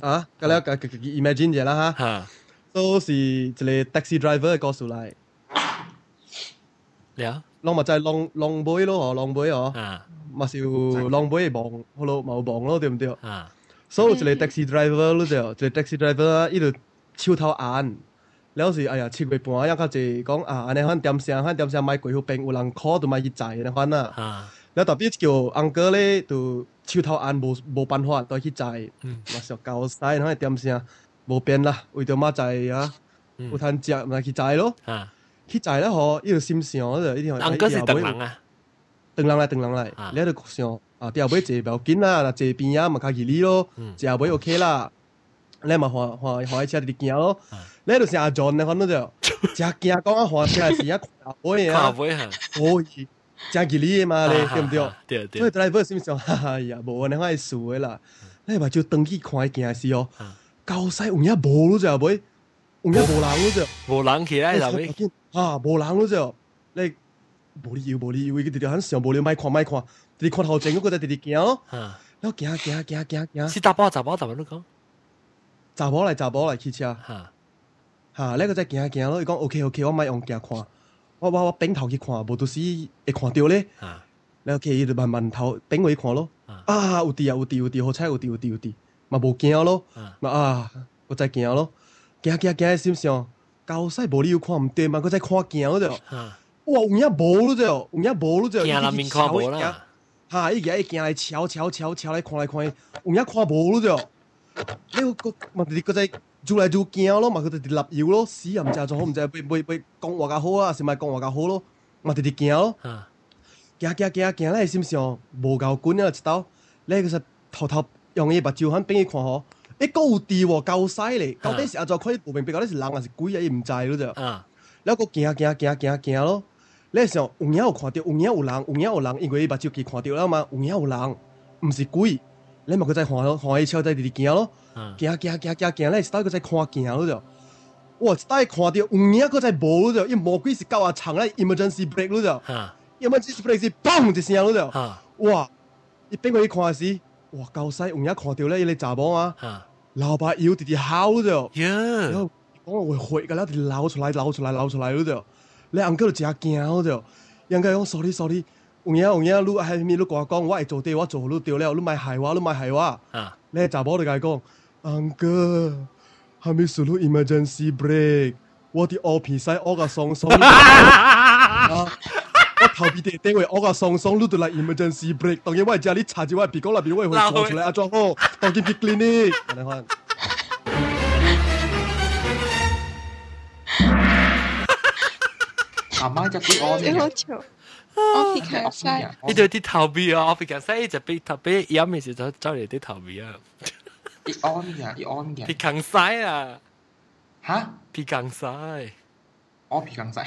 啊，個了個 imagine 者啦哈。都是一个 taxi driver 嘅故事嚟。了，浪咪就係浪浪妹咯，浪妹哦。啊，咪是浪妹忙，好咯，冇忙咯，對唔對？啊，所以一個 taxi driver 咯，就一個 taxi driver，伊就超頭硬。了时哎呀，七月半啊，也较济讲啊，安尼番点啥，番点声买贵副饼，有人 call 都买去载的番啦。啊，了特别叫阿哥咧，就手头闲无无办法，都去载。嗯，也是够使，番点声无变啦，为着马载啊，有通食，买去载咯。去载咧吼，伊就心想，阿哥是等人啊，等人来等人来，你喺度想啊，最后尾借表紧啦，借边啊，冇客气你咯，最后尾 OK 啦。你嘛，换换开车，直直行哦。你就是阿 John，你看那就，只行刚刚行起来是一下不会啊，不会，不会，行起你嘛嘞，对不对？对对。因为在不什么上，哈哈呀，无你尼番事个啦。你嘛就登起看一件事哦。高山乌鸦无路走，乌鸦无狼路走，无狼起来就袂。啊，无狼路走，你无理由、无理由，伊直直很想无了买看、买看，直直看头前，我个在直直行哦。啊，我行行行行行，是大包、杂包、大包都讲。查甫来查甫来骑车。吓吓，你个再行行咯，伊讲 OK OK，我咪用镜看，我我我平头去看，无到时会看到咧。吓，你伊就慢慢头顶位看咯。啊，有啊有伫有伫。好彩，有伫有伫有伫。嘛无惊咯。嘛啊，我再惊咯，惊惊惊，心想狗屎无理由看唔对嘛，佢再看惊咯就。吓，有影无咯就，有影无咯就。惊啦，面看冇啦。哈，伊个伊惊来瞧瞧瞧瞧来看来看，有影看无咯就。你个嘛，直直个在做来做惊咯，嘛佮佮立窑咯，死又唔知，做好唔知，被被被讲话较好啊，是咪讲话较好咯，嘛直直惊咯。吓，惊惊惊惊，你係是不是哦？无够滚了，一刀，你佮说偷偷用伊目睭喊俾伊看吼，诶，高有地喎，够犀利，到底是啊就可以分辨别个，那是人还是鬼啊？伊唔知了就。啊，你个惊惊惊惊惊咯，你係想有影有看到，有影有人，有影有人，因为伊目睭己看到了嘛，有影有人，唔是鬼。你咪佢再看咯，看佢车仔哋哋行咯，行行行行惊，你一打佢再看行咯就，哇一打看到，红影佢再冇咗，伊魔鬼是九啊层咧，emergency break 咯就，emergency b r a k 是嘣一声咯就，哇，伊边个去看下先，哇够西红影看掉咧，咧查某啊，老板又跌跌敲后讲我会血噶，啦跌跌出来漏出来漏出来咁就，你唔够度食惊咁就，人家讲 sorry sorry。有影有影，你係咪你同我講，我會做對，我做你對了，你咪害我，你咪害我。啊！你查某就甲伊講，Uncle，係咪屬於 emergency break？我啲烏皮屎烏個鬆鬆，我頭皮地地位烏個鬆鬆，你就來 emergency break。當然我係叫你查住我鼻哥內邊，我會放出來啊裝好，當見 big clinic。你看。阿媽就啲我。Officer 西，呢度啲頭尾啊，Officer 西就俾頭俾飲嘅時就走嚟啲頭尾啊。啲 on 嘅，啲 on 嘅。皮筋西啊！嚇？皮筋西，我皮筋西。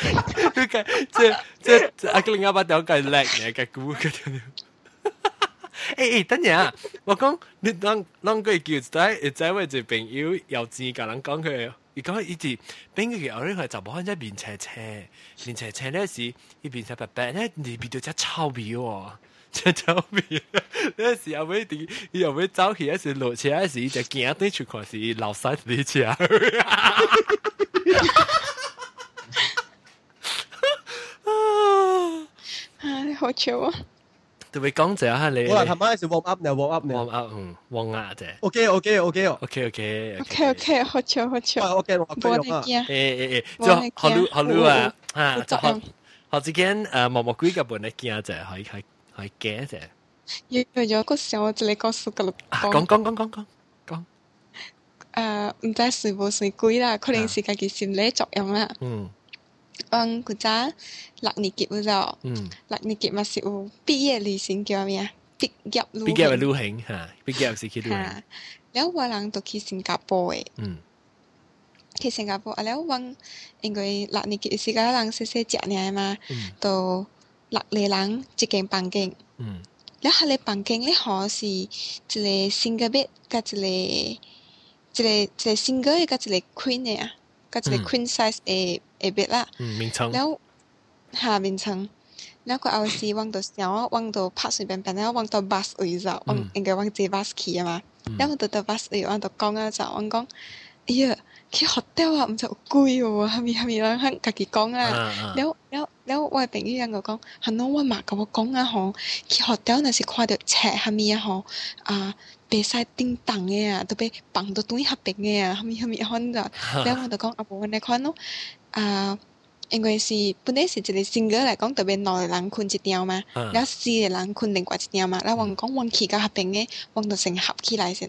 佢計即係即係阿另一把手計叻嘢嘅估嘅。誒誒，等陣啊！我講你當當佢叫仔仔位做朋友，又自己人講佢。而家以前，邊個嘅後屘佢就開咗面斜斜，面斜斜呢時，一連斜白白呢，你變到只臭喎，只 臭表，呢時有唔一有又唔走起，一時落車，一時就驚啲出軌，是老實啲車。你 好笑喎！特別講者啊，你我琴晚係 warm up 呢，warm up 呢，warm up 嗯，warm up 啫。OK OK OK OK OK OK OK 好笑好笑。OK 我冇得驚。誒誒誒，就好路好路啊啊，就好好之間誒毛毛鬼嘅本嚟驚啫，係係係驚啫。有有有個時候我就嚟講數個六。講講講講講講。誒，唔知是冇是鬼啦，可能是家己心理作用啦。嗯。ปังกูจ้าหลักนิกิบุจอหลักนิกิมาสิอปีเยลีสิงเกียวเมียปิกยับลูปิกยับลูเหิงฮะปิกยับสิคิดูแล้ววันหลังตัวคิสิงคโปร์เอคิสิงคโปร์แล้ววันอังกฤหลักนิกิสิกาหลังเสียเสียเจเนี่ยมาตัวหลักเลหลังจิเก่งปังเก่งแล้วฮะเลปังเก่งเลหอสิจิเลสิงเกเบตกับจิเลจิเลจิเลสิงเกอร์กับจิเลควีนเนี่ยกับจิเลควีนไซส์เอ A B 啦，然后哈，名称，然后个 R C 网度，然后网度拍随便便，然后到度巴士去咋，我应该往坐巴士去嘛？然后到到巴士，然后就讲啊，咋我讲，哎呀，去学校啊，唔就贵喎，哈咪哈咪，我喊家己讲啦。然后然后然后我朋友咁个讲，哈侬我嘛跟我讲啊吼，去学校那是看到车哈咪啊吼啊，白晒叮当嘅啊，都被绑到转下边嘅啊，哈咪哈咪，反然后我就讲阿婆，我看咯。啊，因为是本来是一个性格来讲，特别闹的人困一条嘛，然后四个人困另外一条嘛，然后我工王奇甲阿平个王就成合起来先。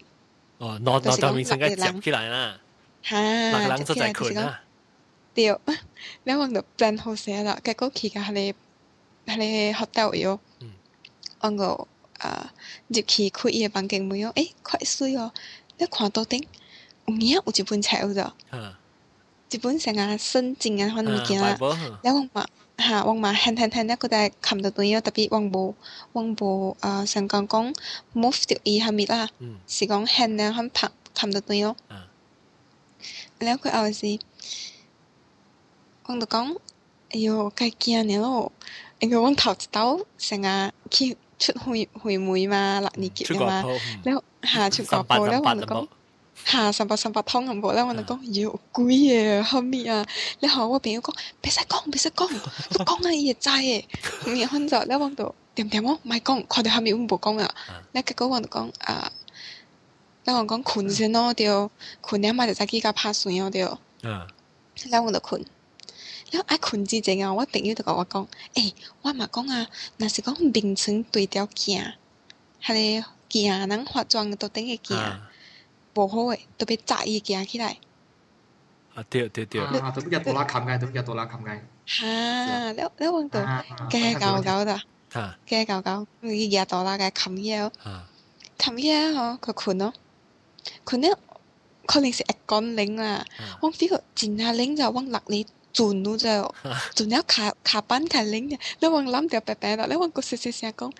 哦，闹挪到面生个接起来啦。哈，阿起个就是合对哦，然后我们就变好势了，结果去到遐个遐个学到哟，嗯，王个啊入去开伊个房间门哦，诶，快水哦，你看到顶有影有一盆菜唔着？自本上啊，圣经啊，可能物件啊。然后嘛，哈，我嘛，輕輕輕那个在看到對咗，特别我冇，我冇啊，成讲讲 move 掉伊下面啦，是讲輕呢，很拍看到對咗。然后้ว佢เอาสิ哎呦，该惊你咯！因为我头一刀成啊，去出會會妹嘛，六年级級嘛，然后哈出国報，แล้ว我哈，三百三百汤银无，了我就讲，又鬼个，好米啊！了后我朋友讲，别使讲，别使讲，都讲啊，伊个在个，伊看着了，我着点点毛，莫讲，看到好米，阮无讲个。了结果我就讲，啊，了我讲困先咯，着困了嘛，就早起甲拍算哦，着。了我就困，了爱困之前啊，我朋友就甲我讲，哎，我嘛讲啊，若是讲眠床对条件，迄个件人化妆都等个件。薄荷诶，都被炸，伊个起来。啊对对对。啊，都不叫哆拉坎个，都不叫哆拉坎个。哈，那你帮子。啊啊。搞嘎嘎！哈。搞，伊个哆拉该坎药。哈。坎药吼，佮困咯。困呢，可能是按关铃啦。我 f e e 下铃就往里。จุนนู้จะจุนเนี้ยขาขาปั้นขาเล้งเนี่ยแล้ววังล้ำเดี๋ยวแป๊ะๆแล้ววังกูเสียเสียกง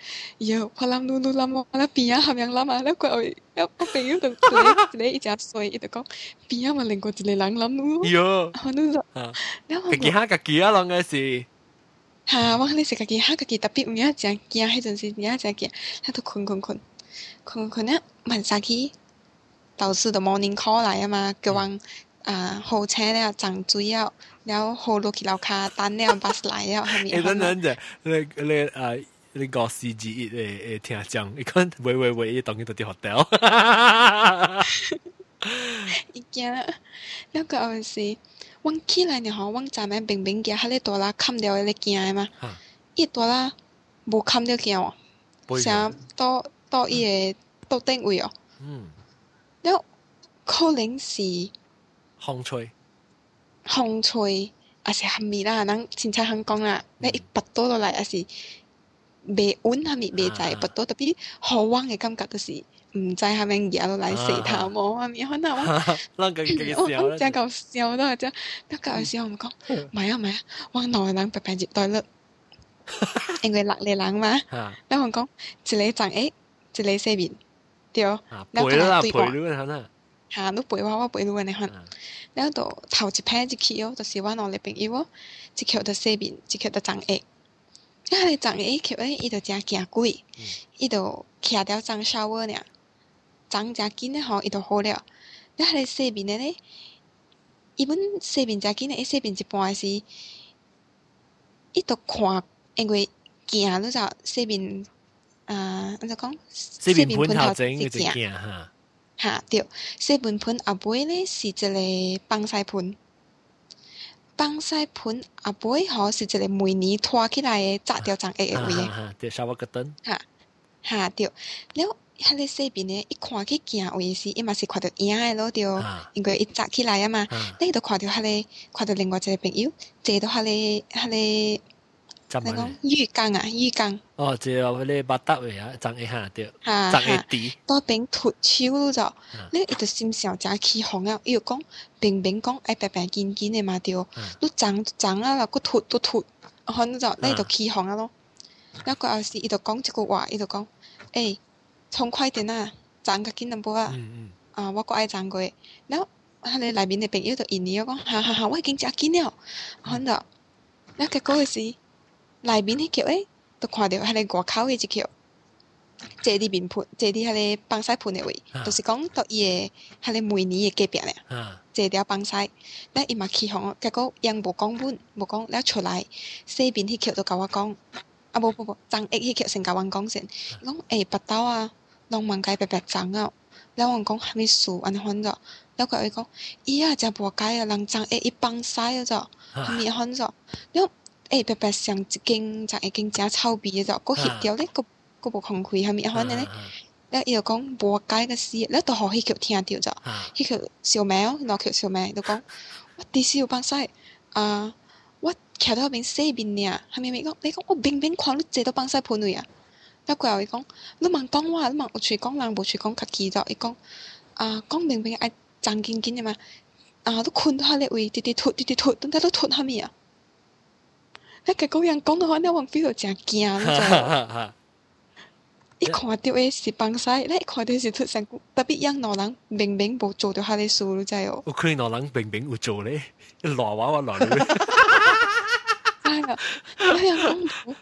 เยอะพอล้ำนู้นูล้ำมาแล้วปีนี้ทำยังล้ำมาแล้วกูเอาแล้วก็เป็นยุ่งตรงนี้ตรงนี้อีจ้าสวยอีตัวกงปีนี้มาเล่นกูจะเลยล้ำล้ำนู้เยอะฮะนู้จะแล้ววังกี่ห้ากี่ห้าองไงสิฮะวังเล่นสิกี่ห้ากี่ตับปีเนี้ยจังกี่หให้จนสิเนี้ยจังกี่แล้วทุกคนคนคนคนคนเนี้ยมันสักที老师的 morning call 来呀嘛，给往啊！火车了，长嘴啊，后后落去楼卡，等了巴士来啊，后面啊。等等着，你你啊，你讲司机诶诶，听下讲，伊讲喂喂喂，伊当天到滴好 o t e l 伊惊了，六 个阿是，我起来呢吼，我站咧门边，见哈个大啦，坎着咧惊诶嘛。哈。伊大人无坎着惊哦，啥倒倒伊诶倒定位哦。嗯。了，可能是。ฮองชอยฮองชยอาศัยฮัมมีล่านั่งชินชาฮังกงอ่ะในอีกปัตโต้อะไรอาศัยเบอุนฮัมมีเบใจปัตโต้แต่พี่ฮอว่างไงกำกับก็สิไม่ใช่ฮัมเอเยอะอะไรสีทามอ่ะมีคนถาว่าเราเกิดเกิดเสียวแล้วจะเกัดเสียวแล้วจะแล้วเกิดเสียวมึงก็ไม่อะไม่อะว่างนอนนั่งแป๊บจิตได้เลยเองเลยหลังเลยหลังมาแล้วมึงก็จะเลยจังเอ๊ะจะเลยเซบินเดี๋ยวแล้วก็ตีกว่า吓，你陪我，我陪你，呢，款，然后都头一拍就去哦，就是我两个朋友哦，一刻就西面，一刻就张毅，啊，迄个张毅刻诶，伊就真惊鬼，伊就徛条张小尾俩，张诚紧诶吼，伊就好料，你迄个西面诶呢，伊本西面诚紧诶，伊西面一半是，伊都看，因为惊，你知西面，啊，安怎讲？西面喷头真，是惊哈。吓，对，西面盆后背呢是一个放西盆，放西盆后背好是一个每年拖起来的杂掉脏液的位的。啊哈哈，对，烧瓦迄个吓，吓，对，呢，一看去有位时，伊嘛是看到影诶咯，对因为伊扎起来啊嘛，你都看到迄个，看到另外一个朋友，这都迄个，迄个。那种浴缸啊，浴缸。哦，就话你把搭位啊，长一下着，长一滴。多扁秃超了着，你一个心想真起哄啊。伊就讲，平平讲爱平平尖尖的嘛着。都长长啊啦，个秃都秃，啊，你就那你起哄啊咯。那个后是伊就讲一句话，伊就讲，诶，冲快点啊，长个几宁波啊。啊，我佫爱长个。后。哈，你内面的朋友就伊尼啊讲，哈哈哈，我已经食紧了。看到，那结果是。内面迄块诶，都看到迄个外口迄只块，坐伫面盆，坐伫迄个放屎盆诶位，就是讲到伊诶迄个门尼诶隔壁咧，坐了放屎，咱伊嘛起哄，结果伊也无讲本，无讲了出来。西边迄块都甲我讲，啊无无无，张一迄块先甲阮讲先。讲诶，别斗啊，拢忘解白白脏啊。了，阮讲虾米事安尼款做，了佮伊讲伊啊，真无解啊，人张一伊放屎了做，虾米款做，了。诶，白白上一斤，十来经，正臭味的着，过协调咧，个过，无空开，哈面啊反呢，咧，咧伊就讲无解的事，那都学起叫听掉着，伊叫小哦，我叫小苗，就讲，我底时有办西，啊，我桥到边西边呢，哈面咪讲，你讲我明明看，你坐到办西铺内啊，那过后伊讲，你茫讲我，你茫有处讲人，无处讲客己着，伊讲，啊，讲平平爱张斤斤的嘛，啊，都困到遐个位，直直吐，直直吐，等下都吐哈咪啊？迄个古人讲的话，那王飞都真惊，你知道无？一看到的是帮西，那看到是出上特别养老人明明无做掉他的事你真有。我养老人明明会做咧，一老话话老了。真 的，古洋讲无。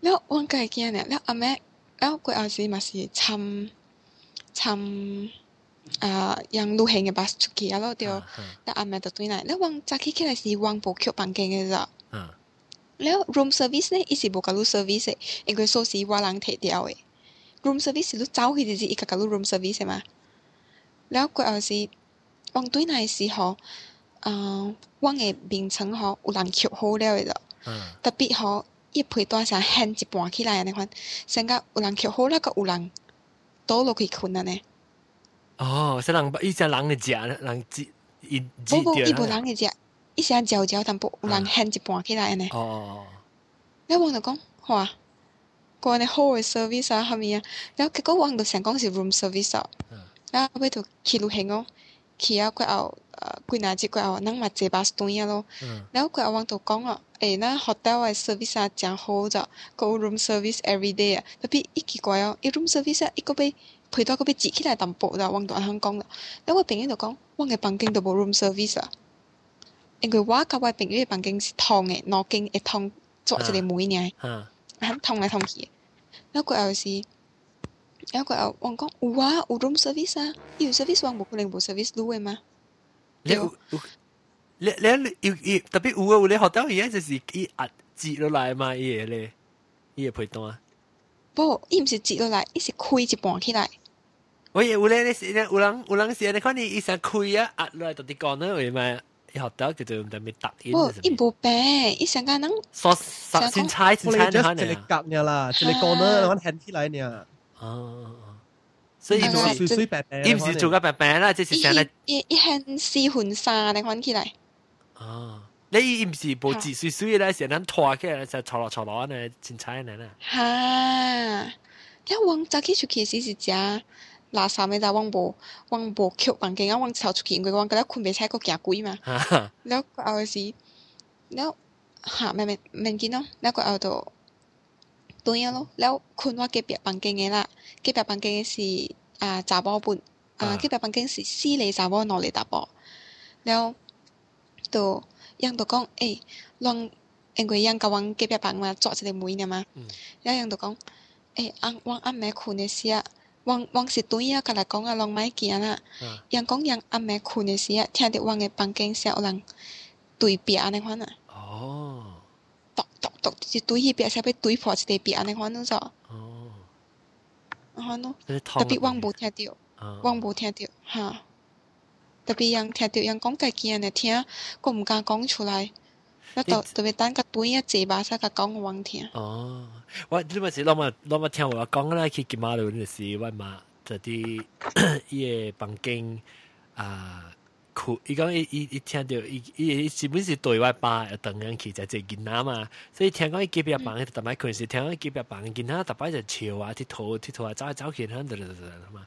那往过去见呢？那阿妹，那过阿时嘛是参参啊，杨路行嘅巴士出去，然后就那阿妹就回来。那往早起起来是王伯舅房间嘅事。แล้ว room service 呢，伊是無甲你 service 嘅，因為鎖匙我人摕掉嘅。room service 是你走去就是伊甲甲你 room service 嘅嘛。แล้ว過後是往對內時候，嗯，阮嘅眠床吼有人撿好了嘅咯。特別吼，伊被單上掀一半起來安尼款，先甲有人撿好了，閣有人倒落去困安尼。哦，說人伊只人嘅食，人只伊只掉。無無，伊無人嘅食。伊先嚼嚼，但不人掀一半起来安尼。哦。那我就讲，好啊，讲个好个 service 啊，啥面啊。然后结果王就想讲是 room service 啊。然后后尾就去路行哦，去啊过后呃，几耐只过后，人嘛坐巴转啊咯。然后过后我就讲哦，诶，那 hotel 个 service 啊，真好着，个 room service every day 啊。特别一奇怪哦，一 room service 啊，一个被陪到个被挤起来淡薄，然我王就安尼讲了。然后个朋友就讲，我个房间都无 room service 啊。因为我甲我朋友房间是通的，兩間一通做一个门爾，啊，通来通去。然後過後是，然後過後我讲有啊，有 room service 啊，有 service 我無可能無 service 女的嘛。你你你你有特别有啊，有咧學到而家就是伊壓折落来嘛，伊个咧，伊个陪单。不，伊唔是折落来，伊是开一半起来。我也有咧，你是有人有人是安尼看你一上开啊，压落来到底角落位嘛。你學得佢就唔得咪突然？哦，伊無病，一上間能。所先猜先猜下你。一個夾爾啦，一個講啦，我聽起來爾。哦，所以伊唔是，伊唔是做個病病啦，即是成日。一一向四換三，你看起來。哦，你伊唔是部字水水咧，成日拖起來就坐落坐落安先猜安啦。哈，一往早起出去試試食。拉萨妹在旺部旺部屋房间啊，旺朝出去，因为旺觉得困袂采，搁行鬼嘛。然后个时，后哈，妹妹物件咯，了个后著对啊咯。后困我隔壁房间个啦，隔壁房间个是啊，查某本，啊，隔壁房间是四个查某，两类达波。了，著，样著讲，诶，乱因为样甲我隔壁房嘛，抓一个门嘛，后人著讲，诶，俺，我阿妹困个时啊。王王是对啊，甲来讲啊，拢歹行啦。人讲人暗暝困诶时啊，听着王诶房间小人对壁安尼款啊。哦。对对对，就是对迄壁，煞不对破一个壁安尼款那种。哦。安尼喏，特别王无听着，王无听着，哈。特别人听着人讲家己安尼听，佫毋敢讲出来。那特特别等个短啊，坐吧，先讲个哦，我你是老么么听讲个啦？去马路是这房间啊，苦伊讲伊伊伊听到伊伊基本是对外吧，等人去在在吉拿嘛。所以听讲去吉百房，特听讲就笑啊，脱脱啊，找啊，得得得得嘛。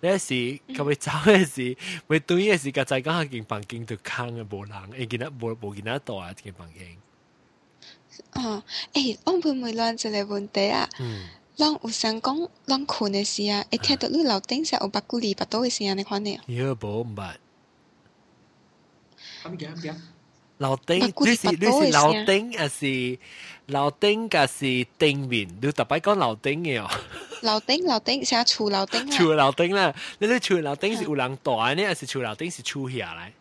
那时，次佢咪走 呢一次，咪对应呢时间就係下件環境度坑嘅无人，你見得无无見得大啊件環境。啊！誒，我問問另一個問題啊。嗯。有聽講，我瞓嘅時啊，會聽到你樓頂上有八句二八刀嘅聲嘅款呢？有冇唔聞？老丁，你是你是老丁還是老丁？還是丁面？你特別講老丁嘅哦。老丁，老丁，寫厝老丁啦。厝老丁啦，你啲厝老丁是有人住嘅呢，還是厝老丁是厝下來？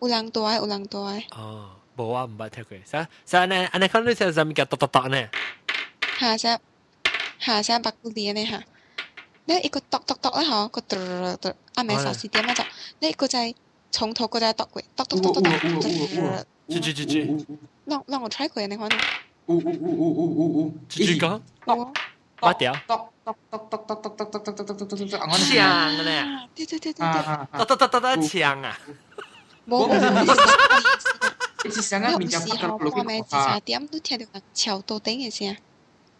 有人住嘅，有人住嘅。哦，冇啊，唔捌聽過。啥啥呢？安尼看你寫啥物叫突突突呢？下寫下寫白骨啲呢嚇，你一個突突突啦嗬，個突突，阿明壽司店嗰度，你個就係從頭個就係突過，突突突突突。吱吱吱吱。讓讓我 try 佢，你可能。嗚嗚嗚嗶嗚嗚！吱吱講。落八條。落落落落落落落落落落落。搶咧！對對對對對。得得得得得搶啊！冇冇。有時候我咪自查點都聽到人吵到頂嘅聲。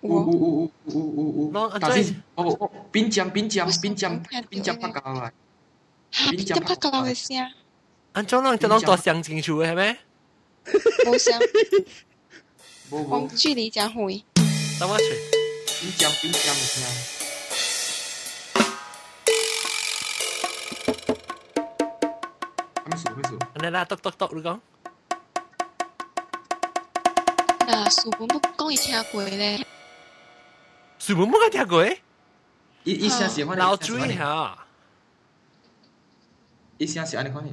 我我我我我。但係我我邊講邊講邊講邊講北教啊！邊講北教嘅聲。安怎人就攏大聲清楚嘅係咩？无啥，无无，距离真远。等我找，你讲你讲你听。Nên là tóc tóc tóc được không? Là sư bốn bức con ý theo quỷ lè Sư bốn bức theo quỷ? Ý ý xa xỉ hoa này Lão chú ý hả? Ý xa xỉ hoa này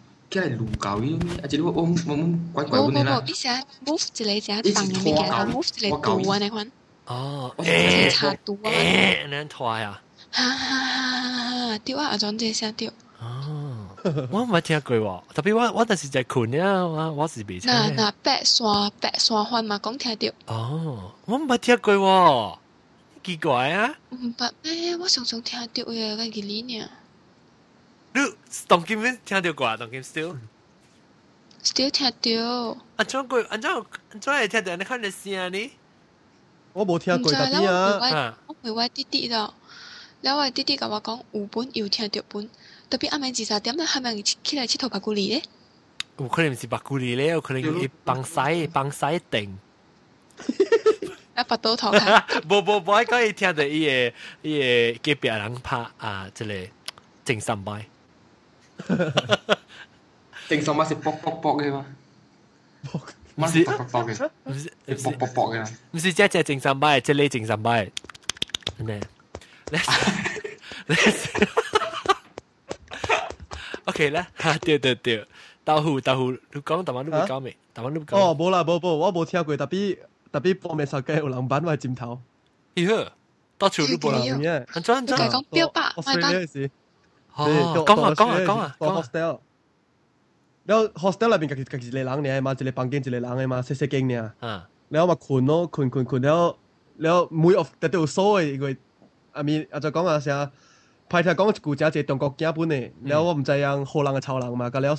伊，你话我我我乖乖啦。之类放之类啊款。哦。啊。哈哈哈！丢啊！阿姐，丢？哦。我唔捌听过喎，特别我我当时在我我是那那白山白山番嘛，讲听到。哦，我唔听喎，奇怪啊。唔咩？我常常听到你同金文听到过啊？同 i l l 听到。啊，听过啊，昨啊昨天也听到，你看你视啊？你我无听过特别啊。唔知啊，我问我弟弟咯，然后弟弟甲我讲，有本有听到本，特别暗暝二三点啦，还蛮起来吃土巴古力咧。我可能唔是巴古力咧，我可能帮晒帮晒顶。哈哈哈！啊，百度图。无无无，可以听到伊个伊个，给别人拍啊之个正上班。Tingson masih pok-pok-pok gitu. Pok. Masih pok-pok-pok gitu. Pok-pok-pok gitu. Mesti cek cek Tingson baik, cek leh Tingson baik. Ini. Let's let's OK 啦，嚇對對對，豆腐豆腐，你講大晚都會講未？大晚都會講。哦，冇啦冇冇，我冇聽過，特別特別播咩手機有人版或尖頭。咦呵，到處都播人嘅。安裝安裝。講標靶，我衰呢件事。对，江啊讲啊讲啊，讲后 hostel，然后 hostel 里边几几一个人嘅，嘛一个房间一个人嘅嘛，细细间嘅，然后嘛群咯群困困，然后然后每都有锁嘅因个，阿面阿就讲下先啊，派头讲一句，就系中国基本嘅，然后我唔知阿何人嘅潮人嘛，隔篱有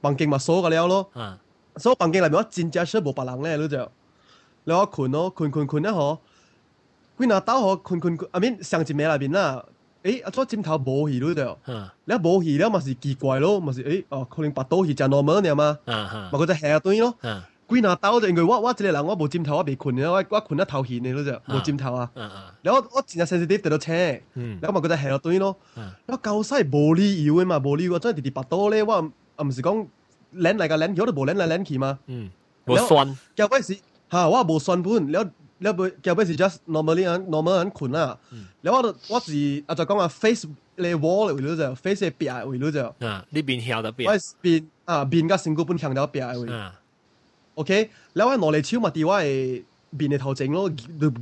房间咪锁个了咯，所以房间内边我见只书冇白人咧，你就然后群咯困群困啊嗬，你嗱刀嗬群困群，阿面上一咩内边啦。誒啊！撮尖頭冇魚嗰只，你冇魚了嘛是奇怪咯，嘛是誒哦，可能白刀魚食落尾㗎嘛，咪嗰只蝦斷咯。鬼乸打到應該挖挖住嚟啦，我冇尖頭，我被困，我我困一头血嘅嗰只，冇尖頭啊。你我我前日星期啲跌到車，咁咪嗰只蝦斷咯。我夠曬無理妖嘅嘛，無理妖，真係跌跌白刀咧，我唔唔是講舐嚟個舐，我都冇舐嚟舐起嘛。我酸，交關是嚇，我冇酸本，你。你會叫不是 just normally 人，normal 人困啦。你話我是啊就讲啊 face 嘅 wall 會攞著，face 嘅壁會攞著。啊，呢邊彎得邊？我係邊啊邊個成果盤強到一邊啊？OK，你話攞嚟超麥蒂，我係邊嘅头整咯？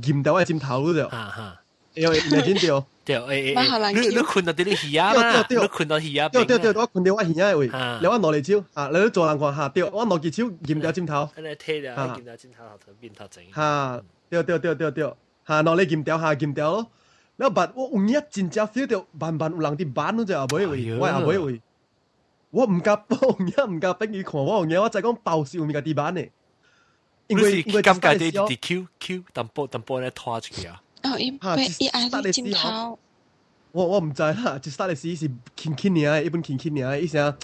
劍刀嘅尖頭攞著。啊哈，要眼睛掉掉，哎哎，你你困到啲你 h e 嘛？你困到 hea，掉掉我困到我 h e 位。你話攞嚟超啊，你都助欄狂下我攞住超劍刀尖頭，啊，劍刀尖頭頭邊頭整。嚇～钓钓钓钓钓，下拿来金钓，下金钓咯。那板我红眼真正少钓，慢慢有人跌板，我才啊买回，我也买回。我唔加帮，我唔加冰鱼看，我红眼我就讲爆笑面个地板呢。你是尴尬的，是 Q Q，等波等波来拖出去啊。啊，因为伊矮的镜头。我我唔知啦，就斯达利斯是轻轻年嘅，一般轻轻年嘅，意思啊，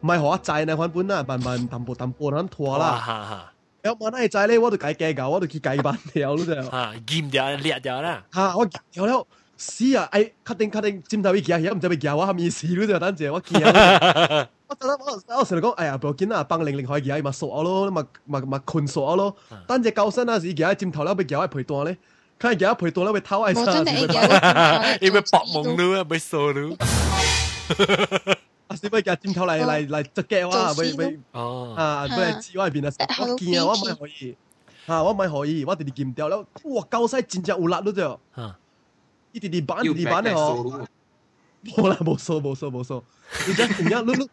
卖货债呢还本啊，慢慢淡波淡波能拖啦。有万难嘅债我都改改旧，我都去计万条咯。啊，禁掉裂掉啦。哈，我掉了。死啊！哎，确定确定，镜头呢件而家唔俾夹，我咪死咯？等 阵我见，我我我成日讲，哎呀，不要紧啊，帮零零海件咪锁我咯，咪咪咪困锁我咯。等阵高山啊，时件尖头了，俾夹喺皮咧，看夹喺皮带嗰偷爱夹，因为白梦佬啊，锁咯。阿小咪嘅尖頭嚟嚟嚟捉嘅話，咪咪啊，咪指我係邊啊！我見啊，我咪可以，嚇我咪可以，我直直接唔掉啦，哇夠晒真正有力嗰隻，一直直板直直板咧哦，冇啦冇數冇數冇數，而家點樣？你你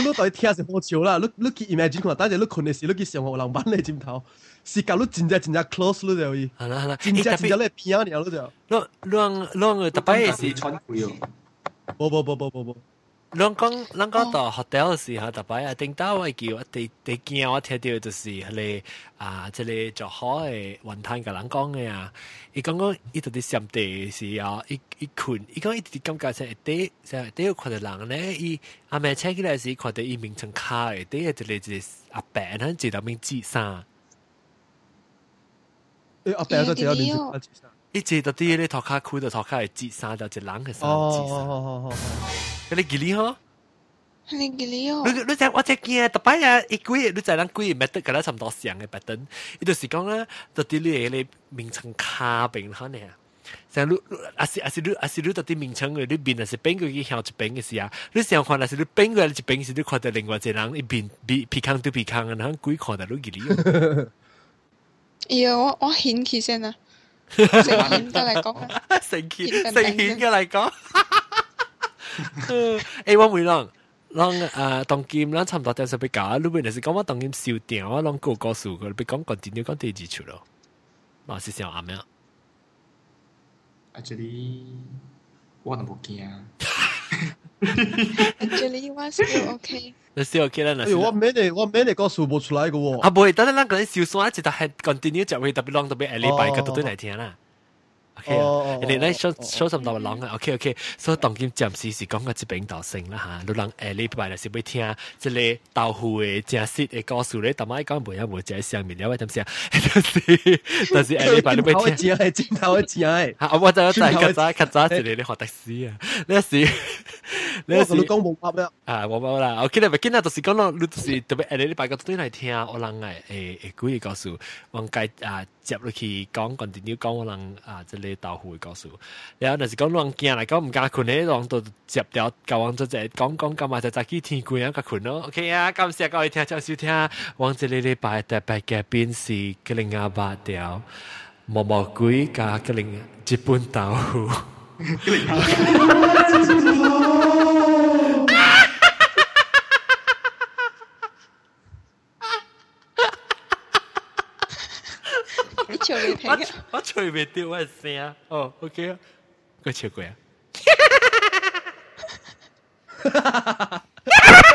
你你在聽是好笑啦，你你去 imagine 看，但係你困嘅時，你去想我人板咧尖頭，是搞到真正真正 close 嗰隻可係啦係啦，真正真正咧偏啊你嗰隻，亂亂亂嘅，特別係穿背哦，不不不不不不。冷讲冷讲到 hotel 时候，特别啊，顶单我叫，我第第见我听到就是迄个啊，即个做诶云吞嘅冷江嘅啊，佢讲刚，佢度啲上地是啊，一一困，伊讲伊直感觉上 day，即系有群嘅人咧，伊阿咩车佢系死群嘅，伊名称卡嘅，day 系即系阿伯，咱只到名字三。诶，阿白个只到名字阿一坐到底咧头壳开到头壳系挤衫，到一人去衫挤衫。嗰你几厉害？你记哩哦。你你我只见，特摆啊，一鬼，你知人鬼，咪得，佮咱差唔多像嘅白灯。伊就是讲咧，到底你咧名称卡病可能。像你，阿是阿是你，阿是你到底名称嘅，你变阿是变过去向一边嘅事啊。你想看，阿是你变过来一边时，你看到另外一人一边比鼻腔对鼻腔，然后鬼看到你记哩。有我我掀起先啊！成片嘅嚟讲，成片成片嘅嚟讲。诶，我唔会让让诶，当金啦，差唔多就系俾搞。你边又是讲我当金少点，我让告高速佢，俾讲个地你个地基出咯。冇事先阿咩啊这里我都唔惊。Actually, o still okay. Still okay 我没得，我没得告诉播出来个喎。啊，不会，但是那个人修双一直还 continue，就为特别 long，都对哪天啦。OK 啊，人哋咧 show show 甚多人嘅，OK OK，所以當今暫時是講個即邊度性啦嚇，你人下禮拜嚟是要聽即係豆腐嘅正式嘅故事咧，同埋講唔一冇即係上面了，點先？但是但是下禮拜你要聽，剪頭嘅剪頭嘅剪，嚇我就就係早較早一日你學的士啊，呢時呢時你講冇拍咩啊？冇冇啦，OK 啦，今日就是講咯，你就是特別下禮拜個對嚟聽，我人誒誒誒，故意告訴王介啊。接落去讲，讲定要讲我能啊！这里豆腐的个数，然后就是讲乱惊啦，讲唔敢群的，人都接掉交往者讲讲讲嘛，在早起天过啊，加咯。OK 啊，谢各位听一听，往这里里摆特别白的边事，给阿八条，毛毛鬼加给零，一本大户。我我吹没掉我声哦，OK，我奇怪呀。